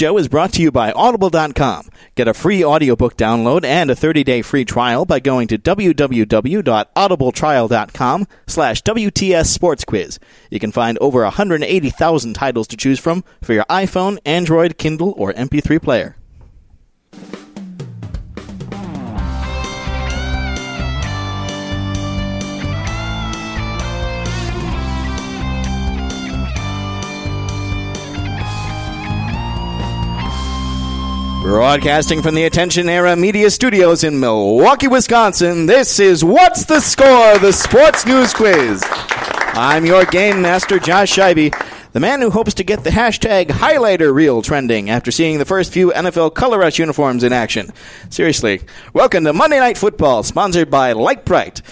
show is brought to you by Audible.com. Get a free audiobook download and a 30-day free trial by going to www.audibletrial.com slash WTS Sports Quiz. You can find over 180,000 titles to choose from for your iPhone, Android, Kindle, or MP3 player. Broadcasting from the Attention Era Media Studios in Milwaukee, Wisconsin, this is What's the Score? The Sports News Quiz. I'm your game master, Josh Scheibe, the man who hopes to get the hashtag highlighter reel trending after seeing the first few NFL Color Rush uniforms in action. Seriously, welcome to Monday Night Football, sponsored by Lite-Brite.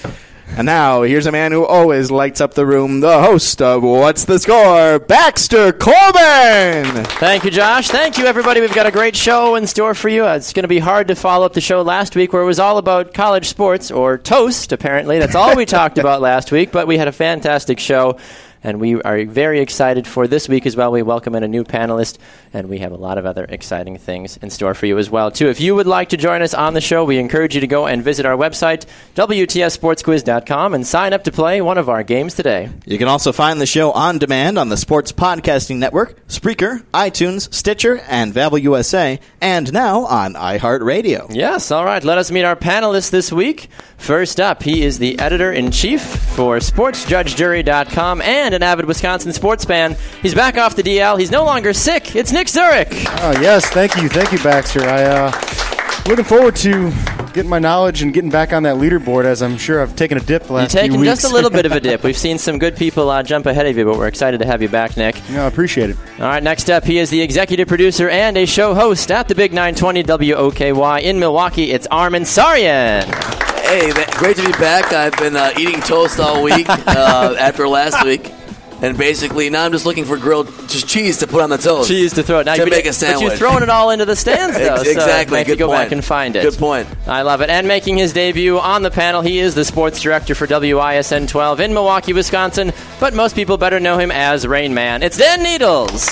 And now, here's a man who always lights up the room, the host of What's the Score, Baxter Corbin! Thank you, Josh. Thank you, everybody. We've got a great show in store for you. It's going to be hard to follow up the show last week where it was all about college sports, or toast, apparently. That's all we talked about last week, but we had a fantastic show. And we are very excited for this week as well. We welcome in a new panelist, and we have a lot of other exciting things in store for you as well, too. If you would like to join us on the show, we encourage you to go and visit our website, WTSSportsQuiz.com, and sign up to play one of our games today. You can also find the show on demand on the Sports Podcasting Network, Spreaker, iTunes, Stitcher, and Vavel USA, and now on iHeartRadio. Yes, all right. Let us meet our panelists this week. First up, he is the editor in chief for SportsJudgeJury.com and an avid Wisconsin sports fan. He's back off the DL. He's no longer sick. It's Nick Zurich. Oh, yes, thank you. Thank you, Baxter. I, uh, looking forward to getting my knowledge and getting back on that leaderboard as I'm sure I've taken a dip the You've last few taken weeks. just a little bit of a dip. We've seen some good people uh, jump ahead of you, but we're excited to have you back, Nick. no, I appreciate it. All right, next up, he is the executive producer and a show host at the Big 920 WOKY in Milwaukee. It's Armin Sarian. Hey, man, great to be back. I've been uh, eating toast all week uh, after last week, and basically now I'm just looking for grilled just cheese to put on the toast. Cheese to throw it. Now, To you've make a sandwich. But you're throwing it all into the stands, though. Ex- so exactly. might have to Good go back point. and find it. Good point. I love it. And making his debut on the panel, he is the sports director for WISN 12 in Milwaukee, Wisconsin. But most people better know him as Rain Man. It's Dan Needles.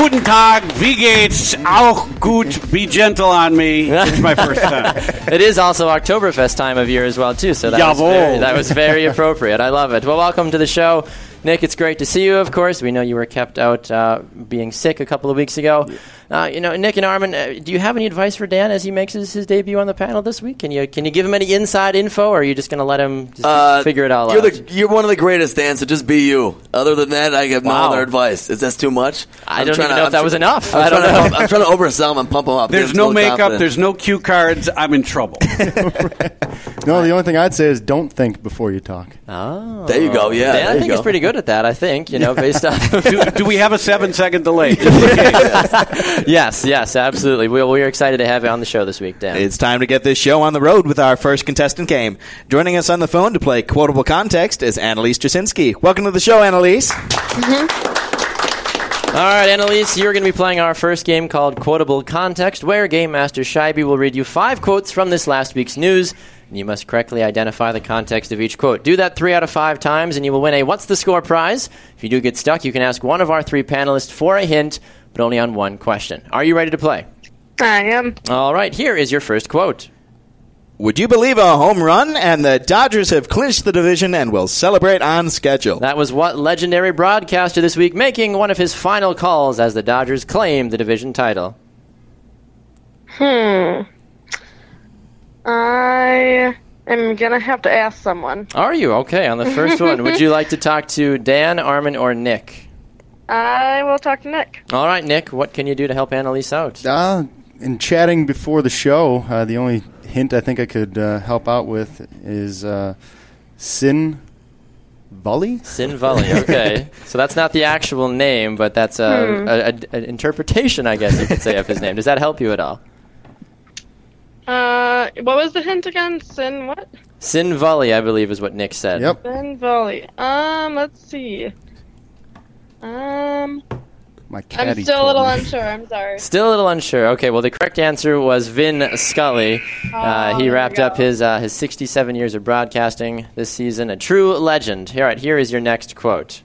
Guten Tag, wie geht's? Auch gut, be gentle on me. It's my first time. It is also Oktoberfest time of year as well, too. So that was, very, that was very appropriate. I love it. Well, welcome to the show. Nick, it's great to see you, of course. We know you were kept out uh, being sick a couple of weeks ago. Uh, you know, Nick and Armin, uh, do you have any advice for Dan as he makes his, his debut on the panel this week? Can you can you give him any inside info, or are you just going to let him just Uh, figure it all you're out? The, you're one of the greatest, Dan. So just be you. Other than that, I have no other advice. Is that too much? I I'm don't trying even to- know if I'm that tr- was enough. I'm I don't trying, know. To, pump- I'm trying to oversell him and pump him up. There's no makeup, confidence. there's no cue cards. I'm in trouble. No, the only thing I'd say is don't think before you talk. oh. There you go. Yeah, Dan, I think go. he's pretty good at that. I think you know, based on do, do we have a seven second delay? Just in case. yes, yes, absolutely. We, we're excited to have you on the show this week, Dan. It's time to get this show on the road with our first contestant game. Joining us on the phone to play Quotable Context is Annalise Jasinski. Welcome to the show, Annalise. Mm-hmm. All right, Annalise, you're going to be playing our first game called Quotable Context, where Game Master Scheibe will read you five quotes from this last week's news, and you must correctly identify the context of each quote. Do that three out of five times, and you will win a What's the Score prize. If you do get stuck, you can ask one of our three panelists for a hint, but only on one question. Are you ready to play? I am. All right, here is your first quote. Would you believe a home run? And the Dodgers have clinched the division and will celebrate on schedule. That was what legendary broadcaster this week making one of his final calls as the Dodgers claim the division title. Hmm. I am gonna have to ask someone. Are you okay on the first one? Would you like to talk to Dan, Armin, or Nick? I will talk to Nick. All right, Nick, what can you do to help Annalise out? Uh, in chatting before the show, uh, the only hint I think I could uh, help out with is uh, Sin Volley. Sin Valley, okay. so that's not the actual name, but that's a, a, a- an interpretation, I guess you could say, of his name. Does that help you at all? Uh, what was the hint again? Sin what? Sin Valley, I believe, is what Nick said. Yep. Sin Valley. Um, let's see. Um, My I'm caddy. still a told little me. unsure. I'm sorry. Still a little unsure. Okay, well, the correct answer was Vin Scully. Uh, Oh, he there we wrapped up go. his uh, his 67 years of broadcasting this season. A true legend. All right, here is your next quote.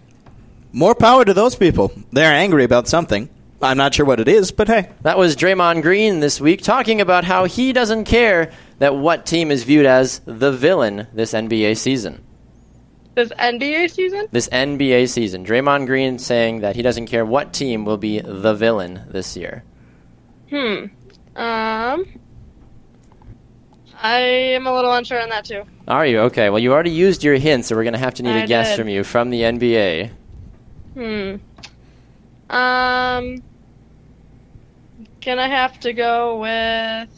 More power to those people. They're angry about something. I'm not sure what it is, but hey. That was Draymond Green this week talking about how he doesn't care that what team is viewed as the villain this NBA season. This NBA season? This NBA season. Draymond Green saying that he doesn't care what team will be the villain this year. Hmm. Um. I am a little unsure on that too. Are you? Okay, well, you already used your hint, so we're going to have to need a I guess did. from you from the NBA. Hmm. Um. Gonna have to go with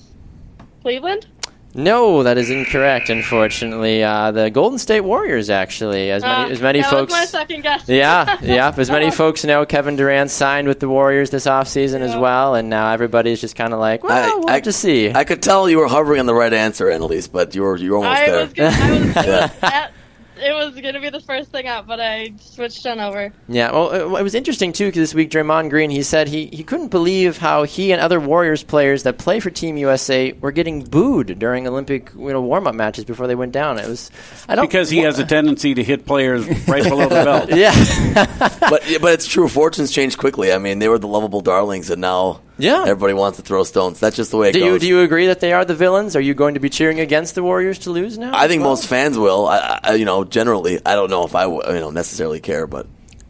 Cleveland. No, that is incorrect, unfortunately. Uh, the Golden State Warriors, actually. As many, Uh, as many that folks. was my second guess. Yeah, yeah. As many folks know, Kevin Durant signed with the Warriors this offseason as well, and now everybody's just kind of like, well, I- we'll I- have to see. I could tell you were hovering on the right answer, Annalise, but you were you were almost I there. was, gonna, I was, Yeah. at, it was gonna be the first thing up, but I switched on over. Yeah, well, it, it was interesting too because this week Draymond Green he said he, he couldn't believe how he and other Warriors players that play for Team USA were getting booed during Olympic you know warm up matches before they went down. It was I don't Because he has a tendency to hit players right below the belt. yeah but yeah, but it's true. Fortunes change quickly. I mean, they were the lovable darlings, and now Yeah. everybody wants to throw stones. That's just the way it do goes. you do you agree that they are the villains? Are you going to be cheering against the Warriors to lose now? I think Well, most fans will. I, I, you know, generally, I don't know if I w- you know necessarily care, but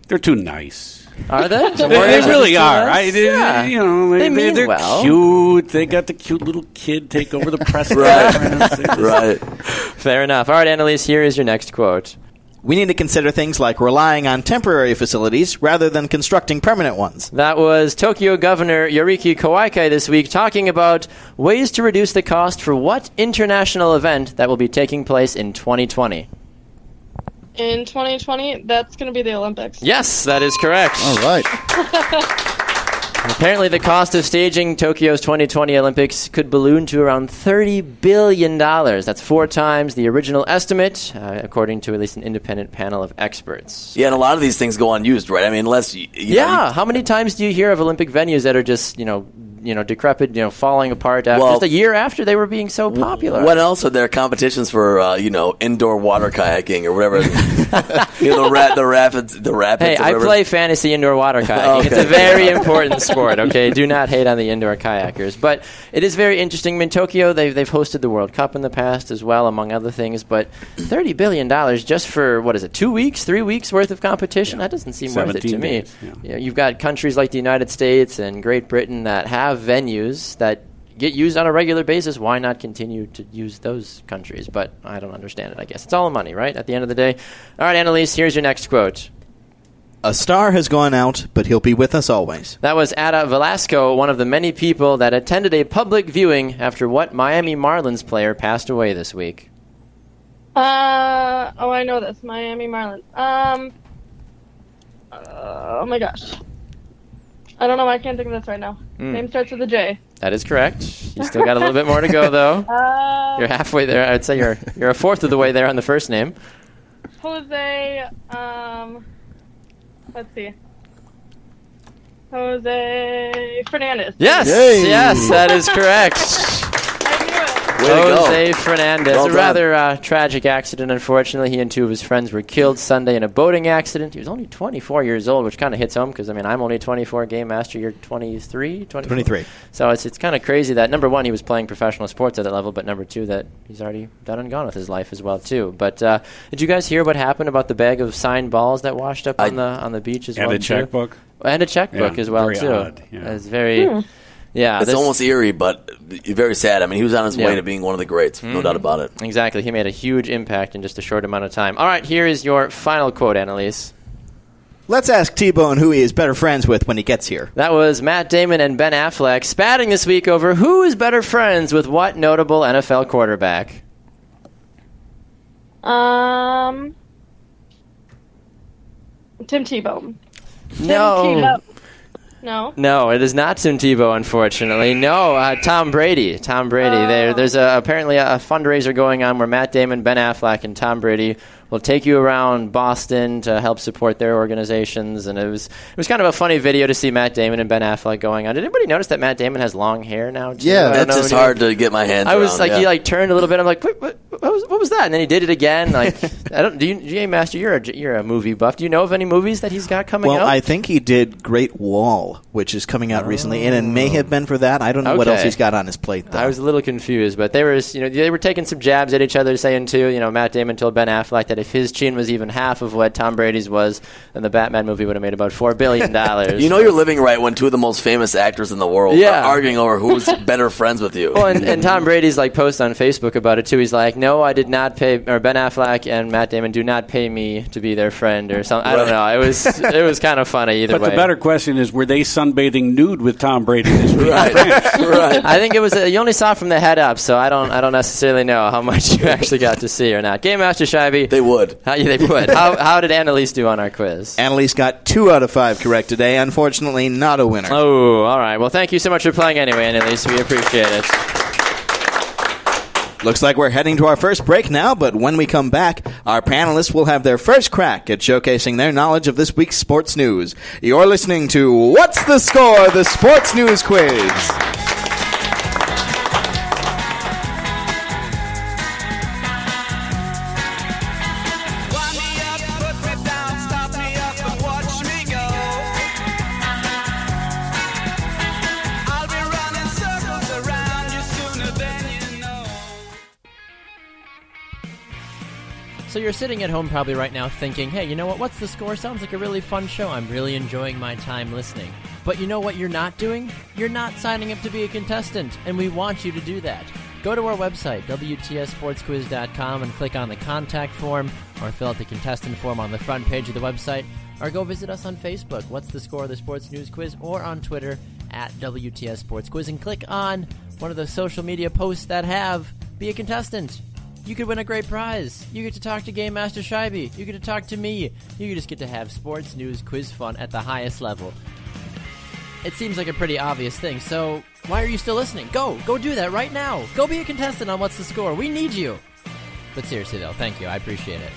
They're too nice. are they? The They, they really are. too I, they, yeah. You know, they, They mean they're well. cute. They got the cute little kid take over the press Right. conference. They just- right. Fair enough. All right, Annalise, here is your next quote. We need to consider things like relying on temporary facilities rather than constructing permanent ones. That was Tokyo Governor Yuriko Koike this week talking about ways to reduce the cost for what international event that will be taking place in 2020. In 2020, that's gonna be the Olympics. Yes, that is correct. All right. Apparently, the cost of staging Tokyo's 2020 Olympics could balloon to around $30 billion. That's four times the original estimate, uh, according to at least an independent panel of experts. Yeah, and a lot of these things go unused, right? I mean, unless you, you know, Yeah, how many times do you hear of Olympic venues that are just, you know, you know, decrepit, you know, falling apart after Well- just a year after they were being so popular? What else are there competitions for? Uh, you know, indoor water kayaking or whatever. you know, the, ra- the rapids, the rapids. Hey, I play fantasy indoor water kayaking. It's a very important sport, okay? Do not hate on the indoor kayakers. But it is very interesting. I mean, Tokyo, they've, they've hosted the World Cup in the past as well, among other things. But $30 billion just for, what is it, two weeks, three weeks worth of competition? That doesn't seem worth it to 17 me. yeah. You know, you've got countries like the United States and Great Britain that have venues that get used on a regular basis. Why not continue to use those countries? But I don't understand it, I guess. It's all money, right? At the end of the day. All right, Annalise, here's your next quote. A star has gone out, but he'll be with us always. That was Ada Velasco, one of the many people that attended a public viewing after what Miami Marlins player passed away this week. Uh oh, I know this. Miami Marlins. Um. uh, oh my gosh. I don't know. why I can't think of this right now. Hmm. Name starts with a J. That is correct. You still got a little bit more to go, though. Uh, You're halfway there. I'd say you're you're a fourth of the way there on the first name. Jose. Um. Let's see. Jose Fernandez. Yes, Yay. yes, that is correct. I knew it. Way. Jose Fernandez. Well a rather uh, tragic accident, unfortunately. He and two of his friends were killed Sunday in a boating accident. He was only 24 years old, which kind of hits home because, I mean, I'm only 24, Game Master. You're 23? 24? 23. So it's, it's kind of crazy that, number one, he was playing professional sports at that level, but number two, that he's already done and gone with his life as well, too. But uh, did you guys hear what happened about the bag of signed balls that washed up I- on the on the beach as And well, a checkbook. And a checkbook Yeah, as well, very too. odd, yeah. It's very... Yeah, It's this- almost eerie, but very sad. I mean, he was on his Yeah. way to being one of the greats, no doubt about it. Exactly. He made a huge impact in just a short amount of time. All right, here is your final quote, Annalise. Let's ask T Bone who he is better friends with when he gets here. That was Matt Damon and Ben Affleck spatting this week over who is better friends with what notable NFL quarterback. Um. Tim Tebow. Tim No. Tebow. No. No, it is not Tim Tebow, unfortunately. No, uh, Tom Brady. Tom Brady. There, there's a, apparently a fundraiser going on where Matt Damon, Ben Affleck, and Tom Brady will take you around Boston to help support their organizations. And it was it was kind of a funny video to see Matt Damon and Ben Affleck going on. Did anybody notice that Matt Damon has long hair now? Too? Yeah, I That's just hard to get my hands I was around, like, yeah. he like turned a little bit. I'm like, what, what, what was, what was that? And then he did it again. Like, I don't. Do you, GA Master? You're a you're a movie buff. Do you know of any movies that he's got coming Well, out? I think he did Great Wall, which is coming out recently, and it may oh. have been for that. I don't know what else he's got on his plate, though. I was a little confused, but they were, you know, they were taking some jabs at each other, saying too, you know, Matt Damon told Ben Affleck that if his chin was even half of what Tom Brady's was, then the Batman movie would have made about four billion dollars. You know you're living right when two of the most famous actors in the world Yeah. are arguing over who's better friends with you. Well, and, and Tom Brady's like post on Facebook about it too. He's like, "No, I did not pay." Or Ben Affleck and Matt Damon do not pay me to be their friend, or something. I don't know. It was it was kind of funny either But way. But the better question is, were they sunbathing nude with Tom Brady this week? right, right. I think it was. Uh, you only saw it from the head up, so I don't. I don't necessarily know how much you actually got to see or not. Game Master Scheibe. They would. How, yeah, they would. How, how did Annalise do on our quiz? Annalise got two out of five correct today. Unfortunately, not a winner. Oh, all right. Well, thank you so much for playing anyway, Annalise. We appreciate it. Looks like we're heading to our first break now, but when we come back, our panelists will have their first crack at showcasing their knowledge of this week's sports news. You're listening to What's the Score? The Sports News Quiz. You're sitting at home probably right now thinking, hey, you know what? What's the score? Sounds like a really fun show. I'm really enjoying my time listening. But you know what you're not doing? You're not signing up to be a contestant, and we want you to do that. Go to our website, WTSSportsQuiz.com, and click on the contact form, or fill out the contestant form on the front page of the website, or go visit us on Facebook, What's the Score of the Sports News Quiz, or on Twitter at WTS Sports Quiz, and click on one of the social media posts that have Be a Contestant. You could win a great prize. You get to talk to Game Master Scheibe. You get to talk to me. You just get to have sports news quiz fun at the highest level. It seems like a pretty obvious thing, so why are you still listening? Go! Go do that right now! Go be a contestant on What's the Score. We need you! But seriously, though, thank you. I appreciate it.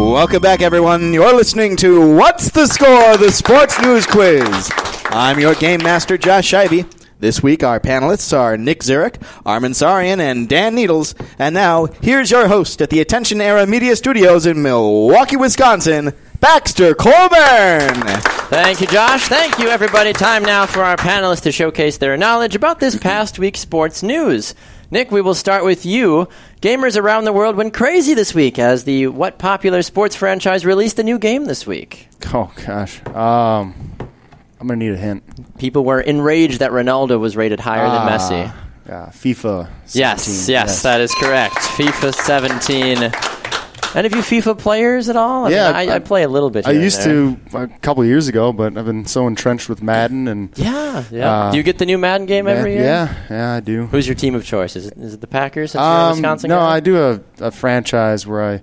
Welcome back, everyone. You're listening to What's the Score? The Sports News Quiz. I'm your game master, Josh Scheibe. This week, our panelists are Nick Zurich, Armin Sarian, and Dan Needles. And now, here's your host at the Attention Era Media Studios in Milwaukee, Wisconsin, Baxter Colburn. Thank you, Josh. Thank you, everybody. Time now for our panelists to showcase their knowledge about this past week's sports news. Nick, we will start with you. Gamers around the world went crazy this week as the what popular sports franchise released a new game this week. Oh gosh, um, I'm gonna need a hint. People were enraged that Ronaldo was rated higher than Messi. Ah, Yeah, FIFA. 17. Yes, yes, that is correct. FIFA 17. Any of you FIFA players at all? I mean, Yeah, I, I- I play a little bit. I here and used to a couple of years ago, but I've been so entrenched with Madden and Yeah, yeah. Uh, Do you get the new Madden game every year? Yeah, yeah, I do. Who's your team of choice? Is it, is it the Packers? Um, Wisconsin no, guy? I do a, a franchise where I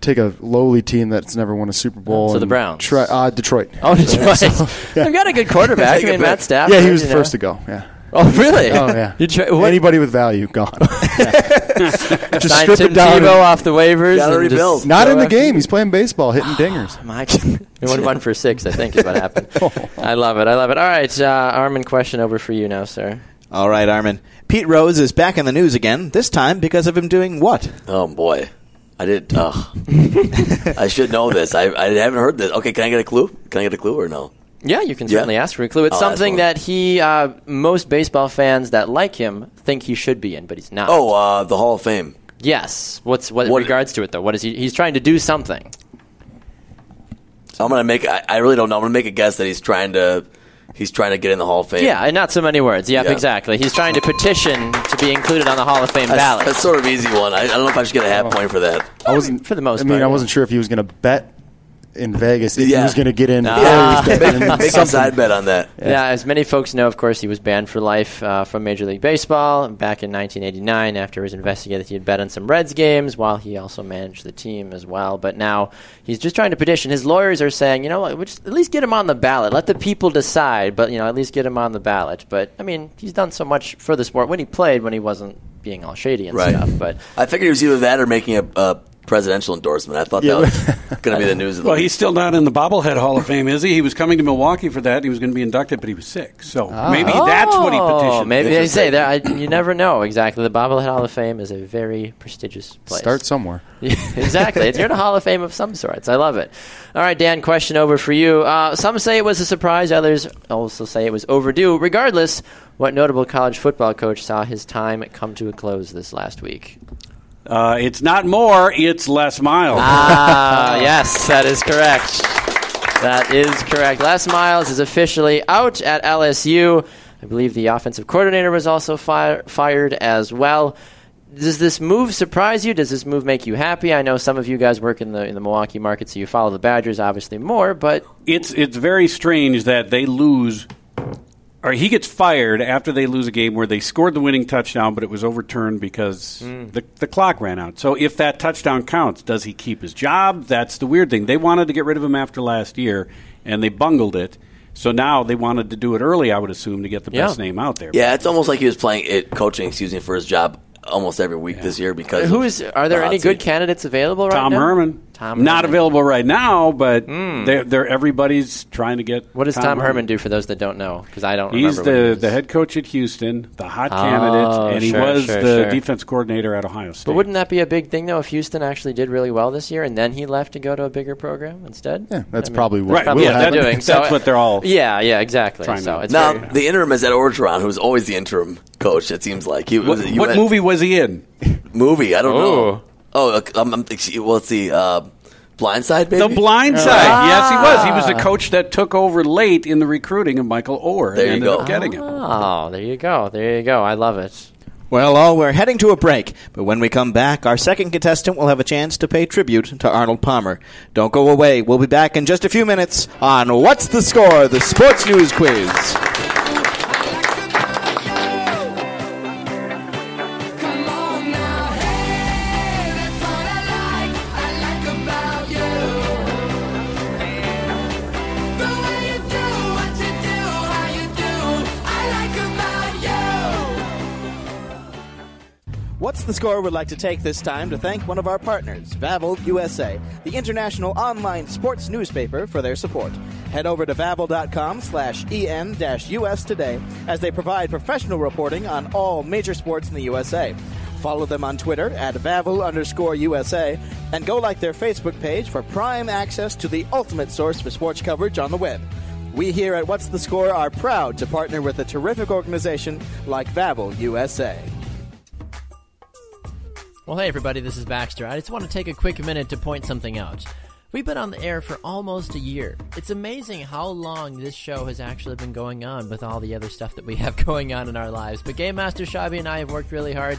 take a lowly team that's never won a Super Bowl. So the and Browns. Try, uh, Detroit. Oh, Detroit. yeah. They've got a good quarterback. I mean. Matt Stafford. Yeah, he was the first to go. Yeah. Oh, really? Oh yeah. You try, what, Anybody with value gone. Just signed strip Tim it down. Tebow off the waivers. Gotta and just. Not go in the after- game. He's playing baseball, hitting dingers. Mike, he went one for six. I think is what happened. Oh. I love it. I love it. All right, uh, Armin. Question over for you now, sir. All right, Armin. Pete Rose is back in the news again, this time because of him doing what? Oh boy, I did. Uh, I should know this. I, I haven't heard this. Okay, can I get a clue? Can I get a clue or no? Yeah, you can Yeah. certainly ask for a clue. It's I'll something that he, uh, most baseball fans that like him, think he should be in, but he's not. Oh, uh, the Hall of Fame. yes. What's what, What- regards to it though? What is he? He's trying to do something. So I'm gonna make. I, I really don't know. I'm gonna make a guess that he's trying to. He's trying to get in the Hall of Fame. Yeah, and not so many words. Yep, Yeah. exactly. He's trying to petition to be included on the Hall of Fame That's, ballot. that's sort of easy one. I, I don't know if I should get a half point for that. I wasn't for the most I mean, part, I yeah. wasn't sure if he was going to bet in Vegas if Yeah. he was going to get in. Nah. before he was betting in make a something. side bet on that. Yeah, as many folks know, of course, he was banned for life uh, from Major League Baseball back in 1989 after it was investigated he had bet on some Reds games while he also managed the team as well. But now he's just trying to petition. His lawyers are saying, you know what, we just at least get him on the ballot. Let the people decide, but, you know, at least get him on the ballot. But, I mean, he's done so much for the sport when he played, when he wasn't being all shady and Right. stuff. But I figured it was either that or making a, a presidential endorsement. I thought that was going to be the news of the Well, week. he's still not in the bobblehead Hall of Fame, is he? He was coming to Milwaukee for that. He was going to be inducted, but he was sick. So maybe that's what he Oh, petitioned. Maybe they say that. I, you never know exactly. The Bobblehead Hall of Fame is a very prestigious place. Start somewhere. Exactly. It's you're in a Hall of Fame of some sorts. I love it. All right, Dan, question over for you. Uh, some say it was a surprise, others also say it was overdue. Regardless, what notable college football coach saw his time come to a close this last week? Uh, it's not more; it's less miles. Ah, yes, that is correct. That is correct. Les Miles is officially out at LSU. I believe the offensive coordinator was also fire, fired as well. Does this move surprise you? Does this move make you happy? I know some of you guys work in the in the Milwaukee market, so you follow the Badgers obviously more. But it's it's very strange that they lose or he gets fired after they lose a game where they scored the winning touchdown but it was overturned because mm. the, the clock ran out. So if that touchdown counts, does he keep his job? That's the weird thing. They wanted to get rid of him after last year and they bungled it. So now they wanted to do it early, I would assume, to get the Yeah. best name out there. yeah, it's almost like he was playing it, coaching, excuse me, for his job almost every week this year because who is? Are there the any good seat. candidates available right Tom now? Herman. Tom Not Herman. Available right now, but hmm. they're, they're everybody's trying to get. What does Tom, Herman do for those that don't know? Because I don't. He's remember what he the, the head coach at Houston, the hot Oh, candidate, and he sure, was sure, the sure. defense coordinator at Ohio State. But wouldn't that be a big thing though if Houston actually did really well this year and then he left to go to a bigger program instead? Yeah, that's I mean, probably what right. probably yeah, what they're that- doing. that's what they're all Yeah, yeah, exactly. trying So to- it's Now very, the interim is at Orgeron, who's always the interim coach. It seems like he What, was. you what went- movie was he in? Movie? I don't Oh. know. Oh, uh, um, um, well, let's see. Uh, Blindside, baby. The Blind Side. Ah. Yes, he was. He was the coach that took over late in the recruiting of Michael Oher. There and you ended go. up getting him. Oh, there you go. There you go. I love it. Well, all we're heading to a break, but when we come back, our second contestant will have a chance to pay tribute to Arnold Palmer. Don't go away. We'll be back in just a few minutes on What's the Score, the Sports News Quiz. What's the Score would like to take this time to thank one of our partners, Vavel USA, the international online sports newspaper, for their support. Head over to vavel.com slash en-us today as they provide professional reporting on all major sports in the USA. Follow them on Twitter at Vavel underscore USA and go like their Facebook page for prime access to the ultimate source for sports coverage on the web. We here at What's the Score are proud to partner with a terrific organization like Vavel USA. Well, hey, everybody, this is Baxter. I just want to take a quick minute to point something out. We've been on the air for almost a year. It's amazing how long this show has actually been going on with all the other stuff that we have going on in our lives. But Game Master Shabby and I have worked really hard,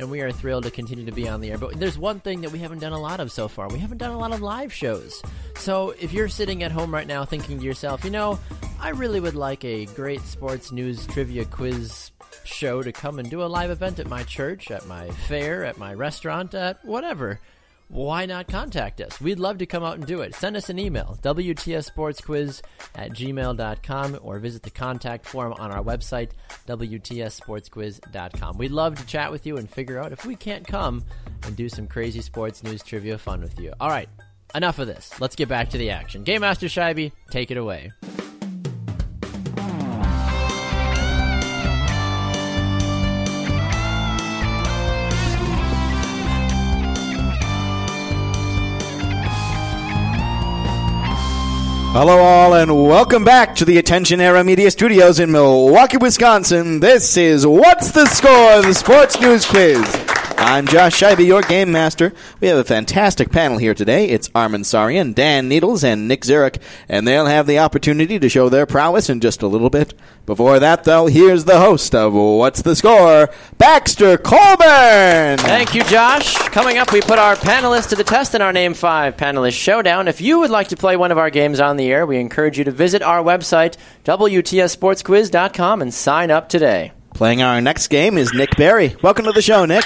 and we are thrilled to continue to be on the air. But there's one thing that we haven't done a lot of so far. We haven't done a lot of live shows. So if you're sitting at home right now thinking to yourself, you know, I really would like a great sports news trivia quiz show to come and do a live event at my church, at my fair, at my restaurant, at whatever. Why not contact us? We'd love to come out and do it. Send us an email, WTSSportsQuiz at gmail.com, or visit the contact form on our website, WTSSportsQuiz.com. We'd love to chat with you and figure out if we can't come and do some crazy sports news trivia fun with you. All right, enough of this. Let's get back to the action. Game Master Scheibe, take it away. Hello, all, and welcome back to the Attention Era Media Studios in Milwaukee, Wisconsin. This is What's the Score, the Sports News Quiz. I'm Josh Scheibe, your game master. We have a fantastic panel here today. It's Armin Sarian, Dan Needles, and Nick Zurich, and they'll have the opportunity to show their prowess in just a little bit. Before that, though, here's the host of What's the Score, Baxter Colburn. Thank you, Josh. Coming up, we put our panelists to the test in our Name 5 Panelist Showdown. If you would like to play one of our games on the air, we encourage you to visit our website, WTSSportsQuiz.com, and sign up today. Playing our next game is Nick Barry. Welcome to the show, Nick.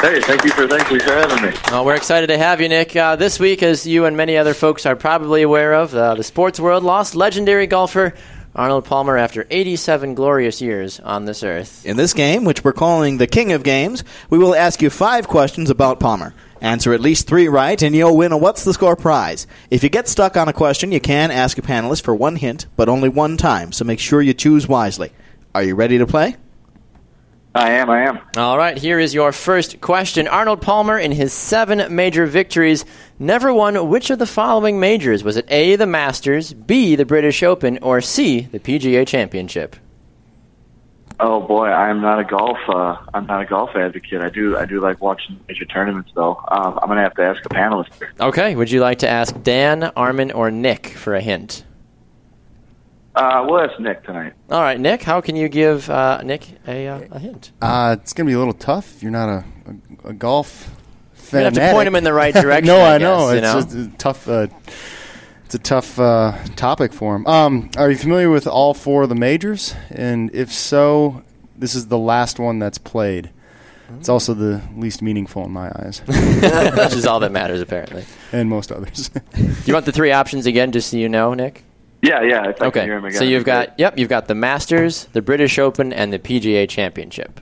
Hey, thank you for thank you for having me. Well, we're excited to have you, Nick. Uh, this week, as you and many other folks are probably aware of, uh, the sports world lost legendary golfer Arnold Palmer after 87 glorious years on this earth. In this game, which we're calling the King of Games, we will ask you five questions about Palmer. Answer at least three right, and you'll win a What's the Score prize. If you get stuck on a question, you can ask a panelist for one hint, but only one time, so make sure you choose wisely. Are you ready to play? I am. I am. All right, here is your first question. Arnold Palmer, in his seven major victories, never won which of the following majors? Was it A, the Masters, B, the British Open, or C, the PGA Championship? Oh boy, I'm not a golf. Uh, I'm not a golf advocate. I do. I do like watching major tournaments, though. Um, I'm gonna have to ask a panelist. here. Okay, would you like to ask Dan, Armin, or Nick for a hint? Uh, we'll ask Nick tonight. All right, Nick, how can you give uh, Nick a, uh, a hint? Uh, it's going to be a little tough if you're not a, a, a golf You're fan. gonna have to point him in the right direction. no, I, I, know. guess, you it's know? just a tough. Uh, it's a tough uh, topic for him. Um, are you familiar with all four of the majors? And if so, this is the last one that's played. It's also the least meaningful in my eyes, Which is all that matters, apparently. and most others. Do you want the three options again, just so you know, Nick? Yeah, yeah. If I Okay. can hear him again. So you've got yep, you've got the Masters, the British Open, and the PGA Championship.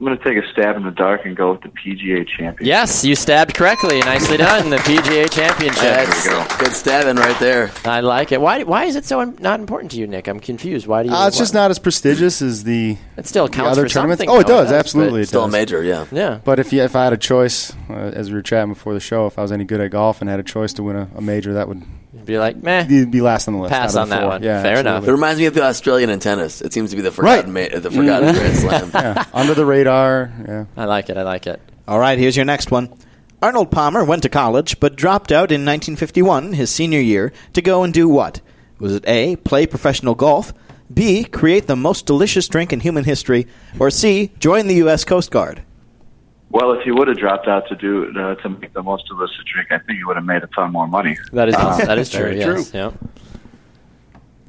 I'm gonna take a stab in the dark and go with the PGA Championship. Yes, you stabbed correctly. Nicely done. The PGA Championship. That's go. good stabbing right there. I like it. Why? Why is it so not important to you, Nick? I'm confused. Why do you? uh, it's just why- not as prestigious as the, It still the counts other for tournaments. something. Oh, it though, does absolutely. It Still a major, yeah. Yeah. But if you, if I had a choice, uh, as we were chatting before the show, if I was any good at golf and had a choice to win a, a major, that would Be like, meh. be, be last on the list. Pass on that one. Yeah, Fair enough. It reminds me of the Australian in tennis. It seems to be the forgotten, Right. ma- the forgotten mm-hmm. Grand Slam. Yeah, under the radar. Yeah. I like it. I like it. All right, here's your next one. Arnold Palmer went to college, but dropped out in 1951, his senior year, to go and do what? Was it A, play professional golf, B, create the most delicious drink in human history, or C, join the U.S. Coast Guard? Well, if he would have dropped out to do uh, to make the most delicious drink, I think he would have made a ton more money. That is Uh, that is true. very Yes. Yep.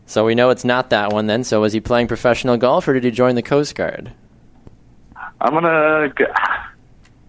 So we know it's not that one then. So was he playing professional golf or did he join the Coast Guard? I'm gonna g-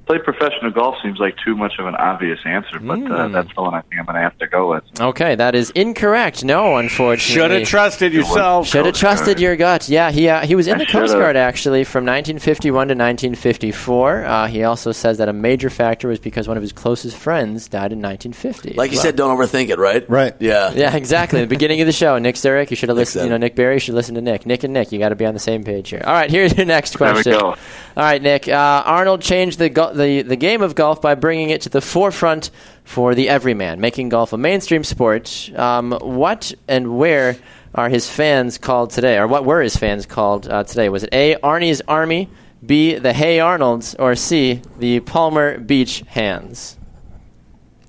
play professional golf. Seems like too much of an obvious answer, but Hmm. uh, that's the one I think I'm gonna have to go with. Okay, that is incorrect. No, unfortunately. Should have trusted yourself. Should have trusted your gut. Yeah, he uh, he was in I the Coast should've. Guard actually from 1951 to 1954. Uh, he also says that a major factor was because one of his closest friends died in 1950. Like you Well, said, don't overthink it, right? Right. Yeah. Yeah, exactly. The beginning of the show, Nick Zurich. You should have listened. You know. Nick Barry. You should listen to Nick. Nick and Nick. You got to be on the same page here. All right, here's your next There we question. go. All right, Nick. Uh, Arnold changed the, go- the the game of golf by bringing it to the forefront for the everyman, making golf a mainstream sport. Um, what and where are his fans called today, or what were his fans called uh, today? Was it A. Arnie's Army, B. The Hey Arnolds, or C. The Palmer Beach Hands?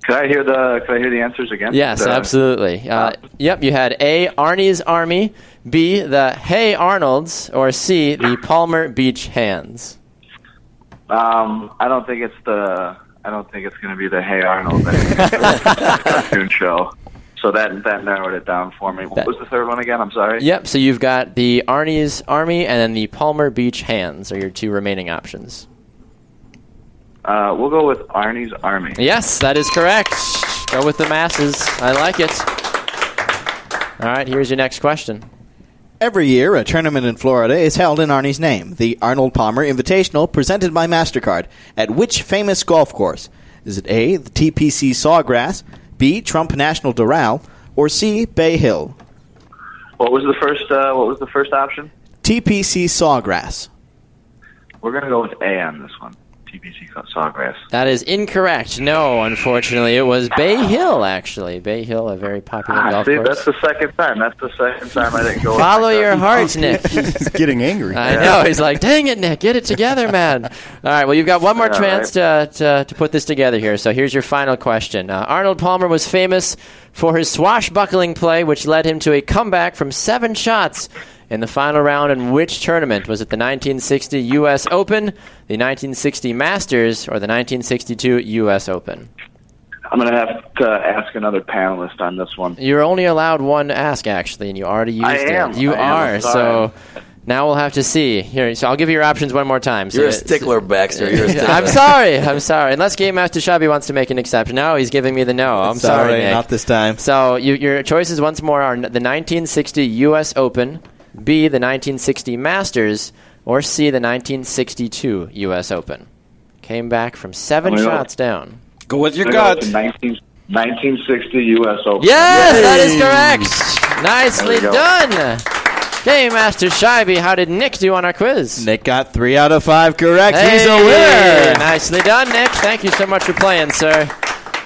Could I hear the Could I hear the answers again? Yes, The- absolutely. Uh, yep, you had A. Arnie's Army, B. The Hey Arnolds, or C. The Palmer Beach Hands. Um, I don't think it's the. I don't think it's going to be the Hey Arnold I think it's the cartoon show. So that that narrowed it down for me. What That- was the third one again? I'm sorry. Yep, so you've got the Arnie's Army and then the Palmer Beach Hands are your two remaining options. Uh, we'll go with Arnie's Army. Yes, that is correct. Go with the masses. I like it. All right, here's your next question. Every year, a tournament in Florida is held in Arnie's name, the Arnold Palmer Invitational, presented by MasterCard. At which famous golf course? Is it A, the TPC Sawgrass, B, Trump National Doral, or C, Bay Hill? What was the first? Uh, what was the first option? TPC Sawgrass. We're going to go with A on this one. TPC Sawgrass. That is incorrect. No, unfortunately, it was Bay Hill. Actually, Bay Hill, a very popular Ah, golf see, course. that's the second time. That's the second time I didn't go. Follow my gut. your heart, Nick. He's getting angry. I know. He's like, dang it, Nick, get it together, man. All right, well, you've got one more Yeah, chance to, to, to put this together here. So here's your final question. Uh, Arnold Palmer was famous for his swashbuckling play, which led him to a comeback from seven shots in the final round in which tournament? Was it the 1960 U.S. Open, the 1960 Masters, or the 1962 U.S. Open? I'm going to have to ask another panelist on this one. You're only allowed one ask, actually, and you already used I am. it. You I are. I'm So. Now we'll have to see. Here, so I'll give you your options one more time. So You're a it's- stickler, Baxter. You're a stickler. I'm sorry. I'm sorry. Unless Game Master Shabby wants to make an exception. No, he's giving me the no. I'm sorry, Nick. not this time. So you, your choices once more are the 1960 U.S. Open, B the 1960 Masters, or C the 1962 U.S. Open. Came back from seven Oh, yeah. shots down. Go with your I gut. 19, 1960 U.S. Open. Yes, that is correct. Nicely There we go. done. Game Master Scheibe, how did Nick do on our quiz? Nick got three out of five correct. He's a Hey, winner. Nicely done, Nick. Thank you so much for playing, sir.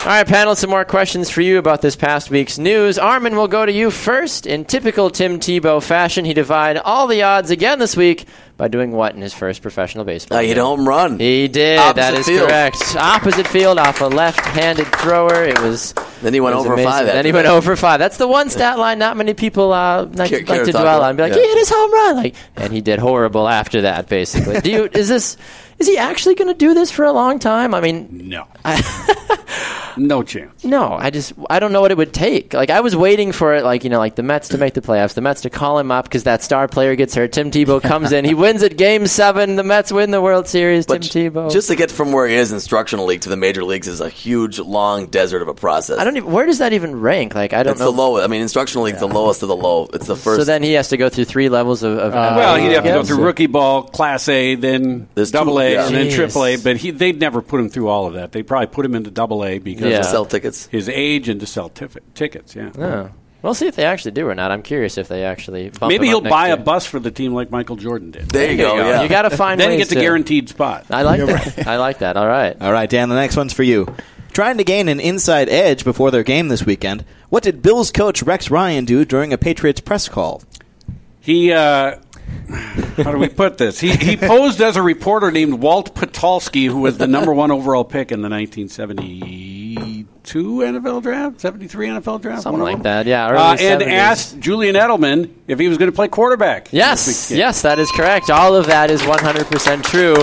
All right, panel, some more questions for you about this past week's news. Armin will go to you first. In typical Tim Tebow fashion, he defied all the odds again this week by doing what in his first professional baseball I hit a game? home run. He did. Opposite that is field. correct. Opposite field off a left-handed thrower. It was. Then he went over amazing. five Then he went over five. That's the one stat line not many people uh, like, Care- like care to to dwell about. on. Be like, Yeah. he hit his home run. Like, and he did horrible after that. Basically, do you? Is this? Is he actually going to do this for a long time? I mean, No. no chance. no, I just I don't know what it would take. Like I was waiting for it, like you know, like the Mets to make the playoffs, the Mets to call him up because that star player gets hurt. Tim Tebow comes in, he wins at Game Seven. The Mets win the World Series. But Tim Tebow. just to get from where he is instructional league to the major leagues is a huge, long desert of a process. I don't even. Where does that even rank? Like I don't It's know. the lowest. I mean, instructional league's the lowest of the low. It's the first. So then he has to go through three levels of. of uh, Well, he'd have to go through rookie ball, Class A, then There's Double two- A, yeah. and then Triple A. But he, they'd never put him through all of that. They'd probably put him into Double A because Yeah. of sell tickets. his age and to sell tif- tickets. Yeah. Oh. We'll see if they actually do or not. I'm curious if they actually. Bump Maybe him he'll up next buy year. a bus for the team like Michael Jordan did. There you go. Yeah. You got to find. then he ways gets a to- guaranteed spot. I like that. I like that. All right. All right, Dan, the next one's for you. Trying to gain an inside edge before their game this weekend, what did Bills coach Rex Ryan do during a Patriots press call? He, uh, how do we put this? He, he posed as a reporter named Walt Patulski, who was the number one overall pick in the 1972 NFL draft, 73 NFL draft, Something like that. Yeah. Uh, and 70s. asked Julian Edelman if he was going to play quarterback. Yes, yes, that is correct. All of that is 100% true.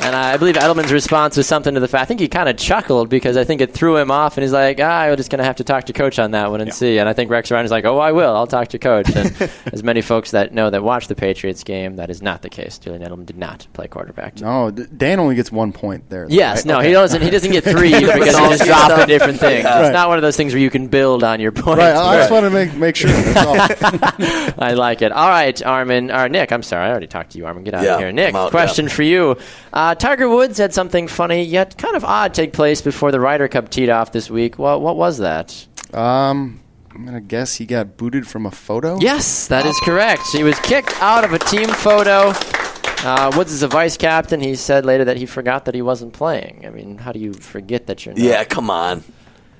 And I believe Edelman's response was something to the fact. I think he kind of chuckled because I think it threw him off, and he's like, ah, "I'm just going to have to talk to coach on that one and see." And I think Rex Ryan is like, "Oh, I will. I'll talk to coach." And as many folks that know that watch the Patriots game, that is not the case. Julian Edelman did not play quarterback. No, Dan only gets one point there. though, Yes, right? no, Okay. he doesn't. He doesn't get three because he just dropped a different thing. Yeah. It's not one of those things where you can build on your points. Right, I just want to make make sure. That's all. I like it. All right, Armin, or Nick. I'm sorry, I already talked to you, Armin. Get out Yeah, of here, Nick. I'm out, question yeah. for you: uh, Tiger Woods had something funny yet kind of odd take place before the Ryder Cup teed off this week. What what was that? um, I'm gonna guess he got booted from a photo. Yes, that is correct. He was kicked out of a team photo. Uh, Woods is a vice captain. He said later that he forgot that he wasn't playing. I mean, how do you forget that you're not? Yeah, come on.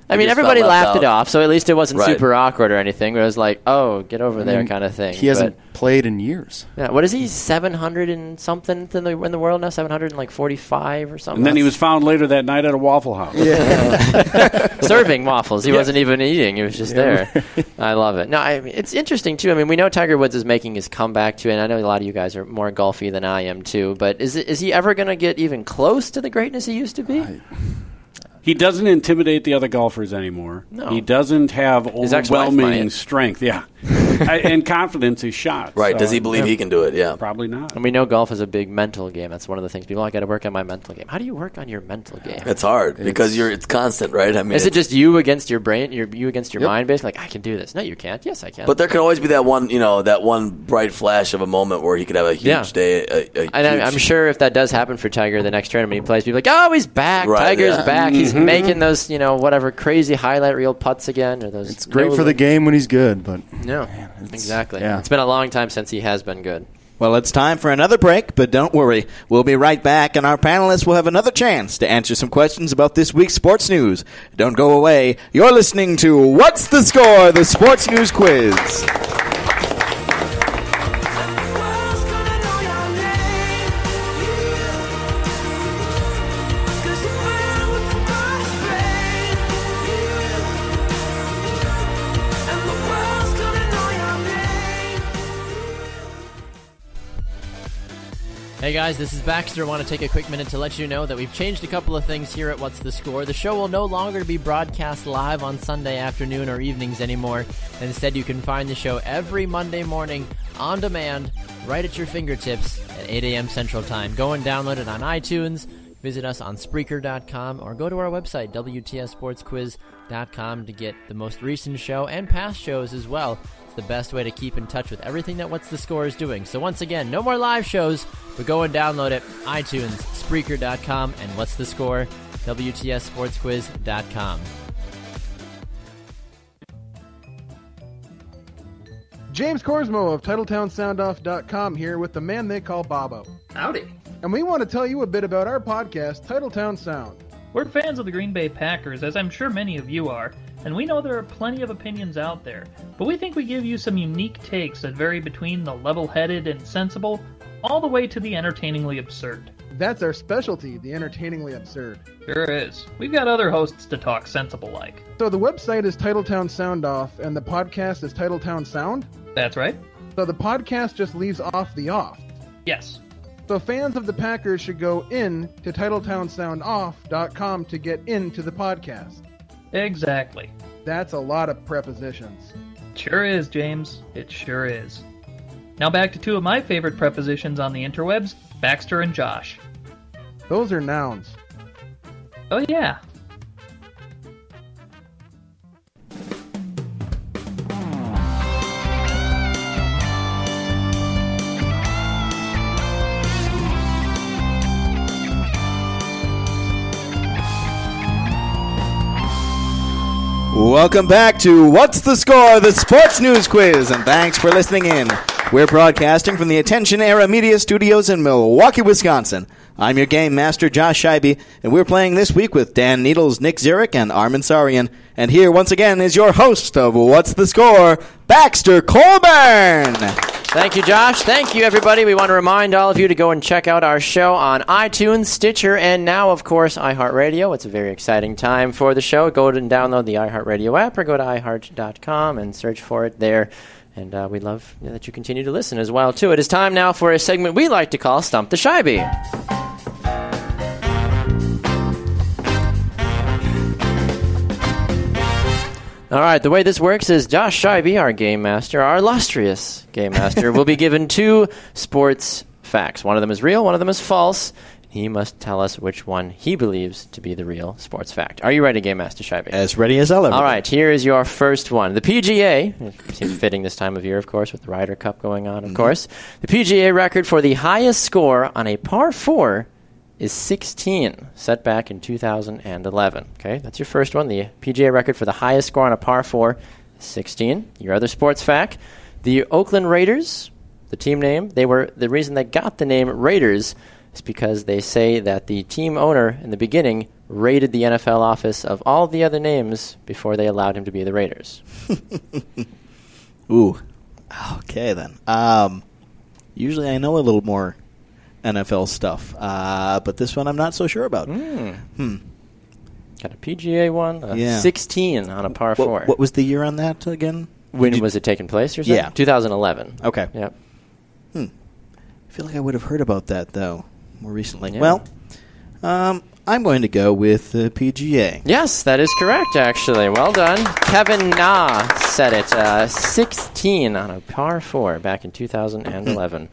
I mean, everybody felt left laughed it off, so at least it wasn't Right. super awkward or anything. It was like, oh, get over there, mean, kind of thing. He hasn't But- played in years. Yeah, what is he? Seven hundred and something in the in the world now. Seven hundred and like forty five or something. And then he was found later that night at a Waffle House. Yeah. serving waffles. He wasn't even eating. He was just there. I love it. No, I mean, it's interesting too. I mean, we know Tiger Woods is making his comeback too, and I know a lot of you guys are more golfy than I am too. But is it, is he ever going to get even close to the greatness he used to be? He doesn't intimidate the other golfers anymore. No. He doesn't have His ex-wife overwhelming might. strength. Yeah. I- and confidence is shot. Right. So, Does he believe he can do it? Yeah. Probably not. And we know golf is a big mental game. That's one of the things people. "Oh, I got to work on my mental game. How do you work on your mental game? It's hard because you're it's constant, right? I mean, Is it just you against your brain? Your, you against your Yep. mind? Basically, like I can do this. No, you can't. Yes, I can. But there can always be that one, you know, that one bright flash of a moment where he could have a huge Yeah. day. A, a And I'm, huge- I'm sure if that does happen for Tiger the next tournament he plays, people are like, oh, he's back. Right, Tiger's yeah. back. He's mm-hmm. making those, you know, whatever crazy highlight reel putts again, or those. It's great no- for the game when he's good, but No, exactly. yeah. It's been a long time since he has been good. Well, it's time for another break, but don't worry. We'll be right back, and our panelists will have another chance to answer some questions about this week's sports news. Don't go away. You're listening to What's the Score? The Sports News Quiz. Hey guys, this is Baxter. I want to take a quick minute to let you know that we've changed a couple of things here at What's the Score. The show will no longer be broadcast live on Sunday afternoon or evenings anymore. Instead, you can find the show every Monday morning on demand right at your fingertips at 8 a.m. Central Time. Go and download it on iTunes. Visit us on Spreaker.com or go to our website, WTSSportsQuiz.com, to get the most recent show and past shows as well. It's the best way to keep in touch with everything that What's the Score is doing. So, once again, no more live shows, but go and download it, iTunes, Spreaker.com, and What's the Score? WTSSportsQuiz.com. James Corsmo of TitletownSoundoff.com here with the man they call Bobo. Howdy. And we want to tell you a bit about our podcast, Titletown Sound. We're fans of the Green Bay Packers, as I'm sure many of you are, and we know there are plenty of opinions out there, but we think we give you some unique takes that vary between the level headed and sensible, all the way to the entertainingly absurd. That's our specialty, the entertainingly absurd. Sure is. We've got other hosts to talk sensible like. So the website is Titletown Sound Off, and the podcast is Titletown Sound? That's right. So the podcast just leaves off the off. Yes. So fans of the Packers should go in to TitletownSoundoff.com to get into the podcast. Exactly. That's a lot of prepositions. Sure is, James. It sure is. Now back to two of my favorite prepositions on the interwebs Baxter and Josh. Those are nouns. Oh, yeah. Welcome back to What's the Score, the Sports News Quiz, and thanks for listening in. We're broadcasting from the Attention Era Media Studios in Milwaukee, Wisconsin. I'm your game master, Josh Scheibe, and we're playing this week with Dan Needles, Nick Zurich, and Armin Sarian. And here, once again, is your host of What's the Score, Baxter Colburn. Thank you, Josh. Thank you, everybody. We want to remind all of you to go and check out our show on iTunes, Stitcher, and now, of course, iHeartRadio. It's a very exciting time for the show. Go and download the iHeartRadio app or go to iHeart.com and search for it there. And uh, we'd love that you continue to listen as well, too. It is time now for a segment we like to call Stump the Scheibe. All right, the way this works is Josh Scheibe, our game master, our illustrious game master, will be given two sports facts. One of them is real, one of them is false. He must tell us which one he believes to be the real sports fact. Are you ready, Game Master Scheibe? As ready as ever All right, here is your first one. The PGA, seems fitting this time of year, of course, with the Ryder Cup going on, of Mm-hmm. course. The PGA record for the highest score on a par 4 is 16, set back in 2011. Okay, that's your first one. The PGA record for the highest score on a par 4 16. Your other sports fact the Oakland Raiders, the team name, they were the reason they got the name Raiders is because they say that the team owner in the beginning raided the NFL office of all the other names before they allowed him to be the Raiders. Ooh. Okay, then. Um, usually I know a little more NFL stuff, uh, but this one I'm not so sure about. Hmm. Got a PGA one, a Yeah. 16 on a par 4. What, what was the year on that again? when Did- was it taking place? You're saying? Yeah. 2011. Okay. Yep. I feel like I would have heard about that though more recently. Yeah. Well, um, I'm going to go with the PGA. Yes, that is correct, actually. Well done. Kevin Na said it. Uh, 16 on a par 4 back in 2011.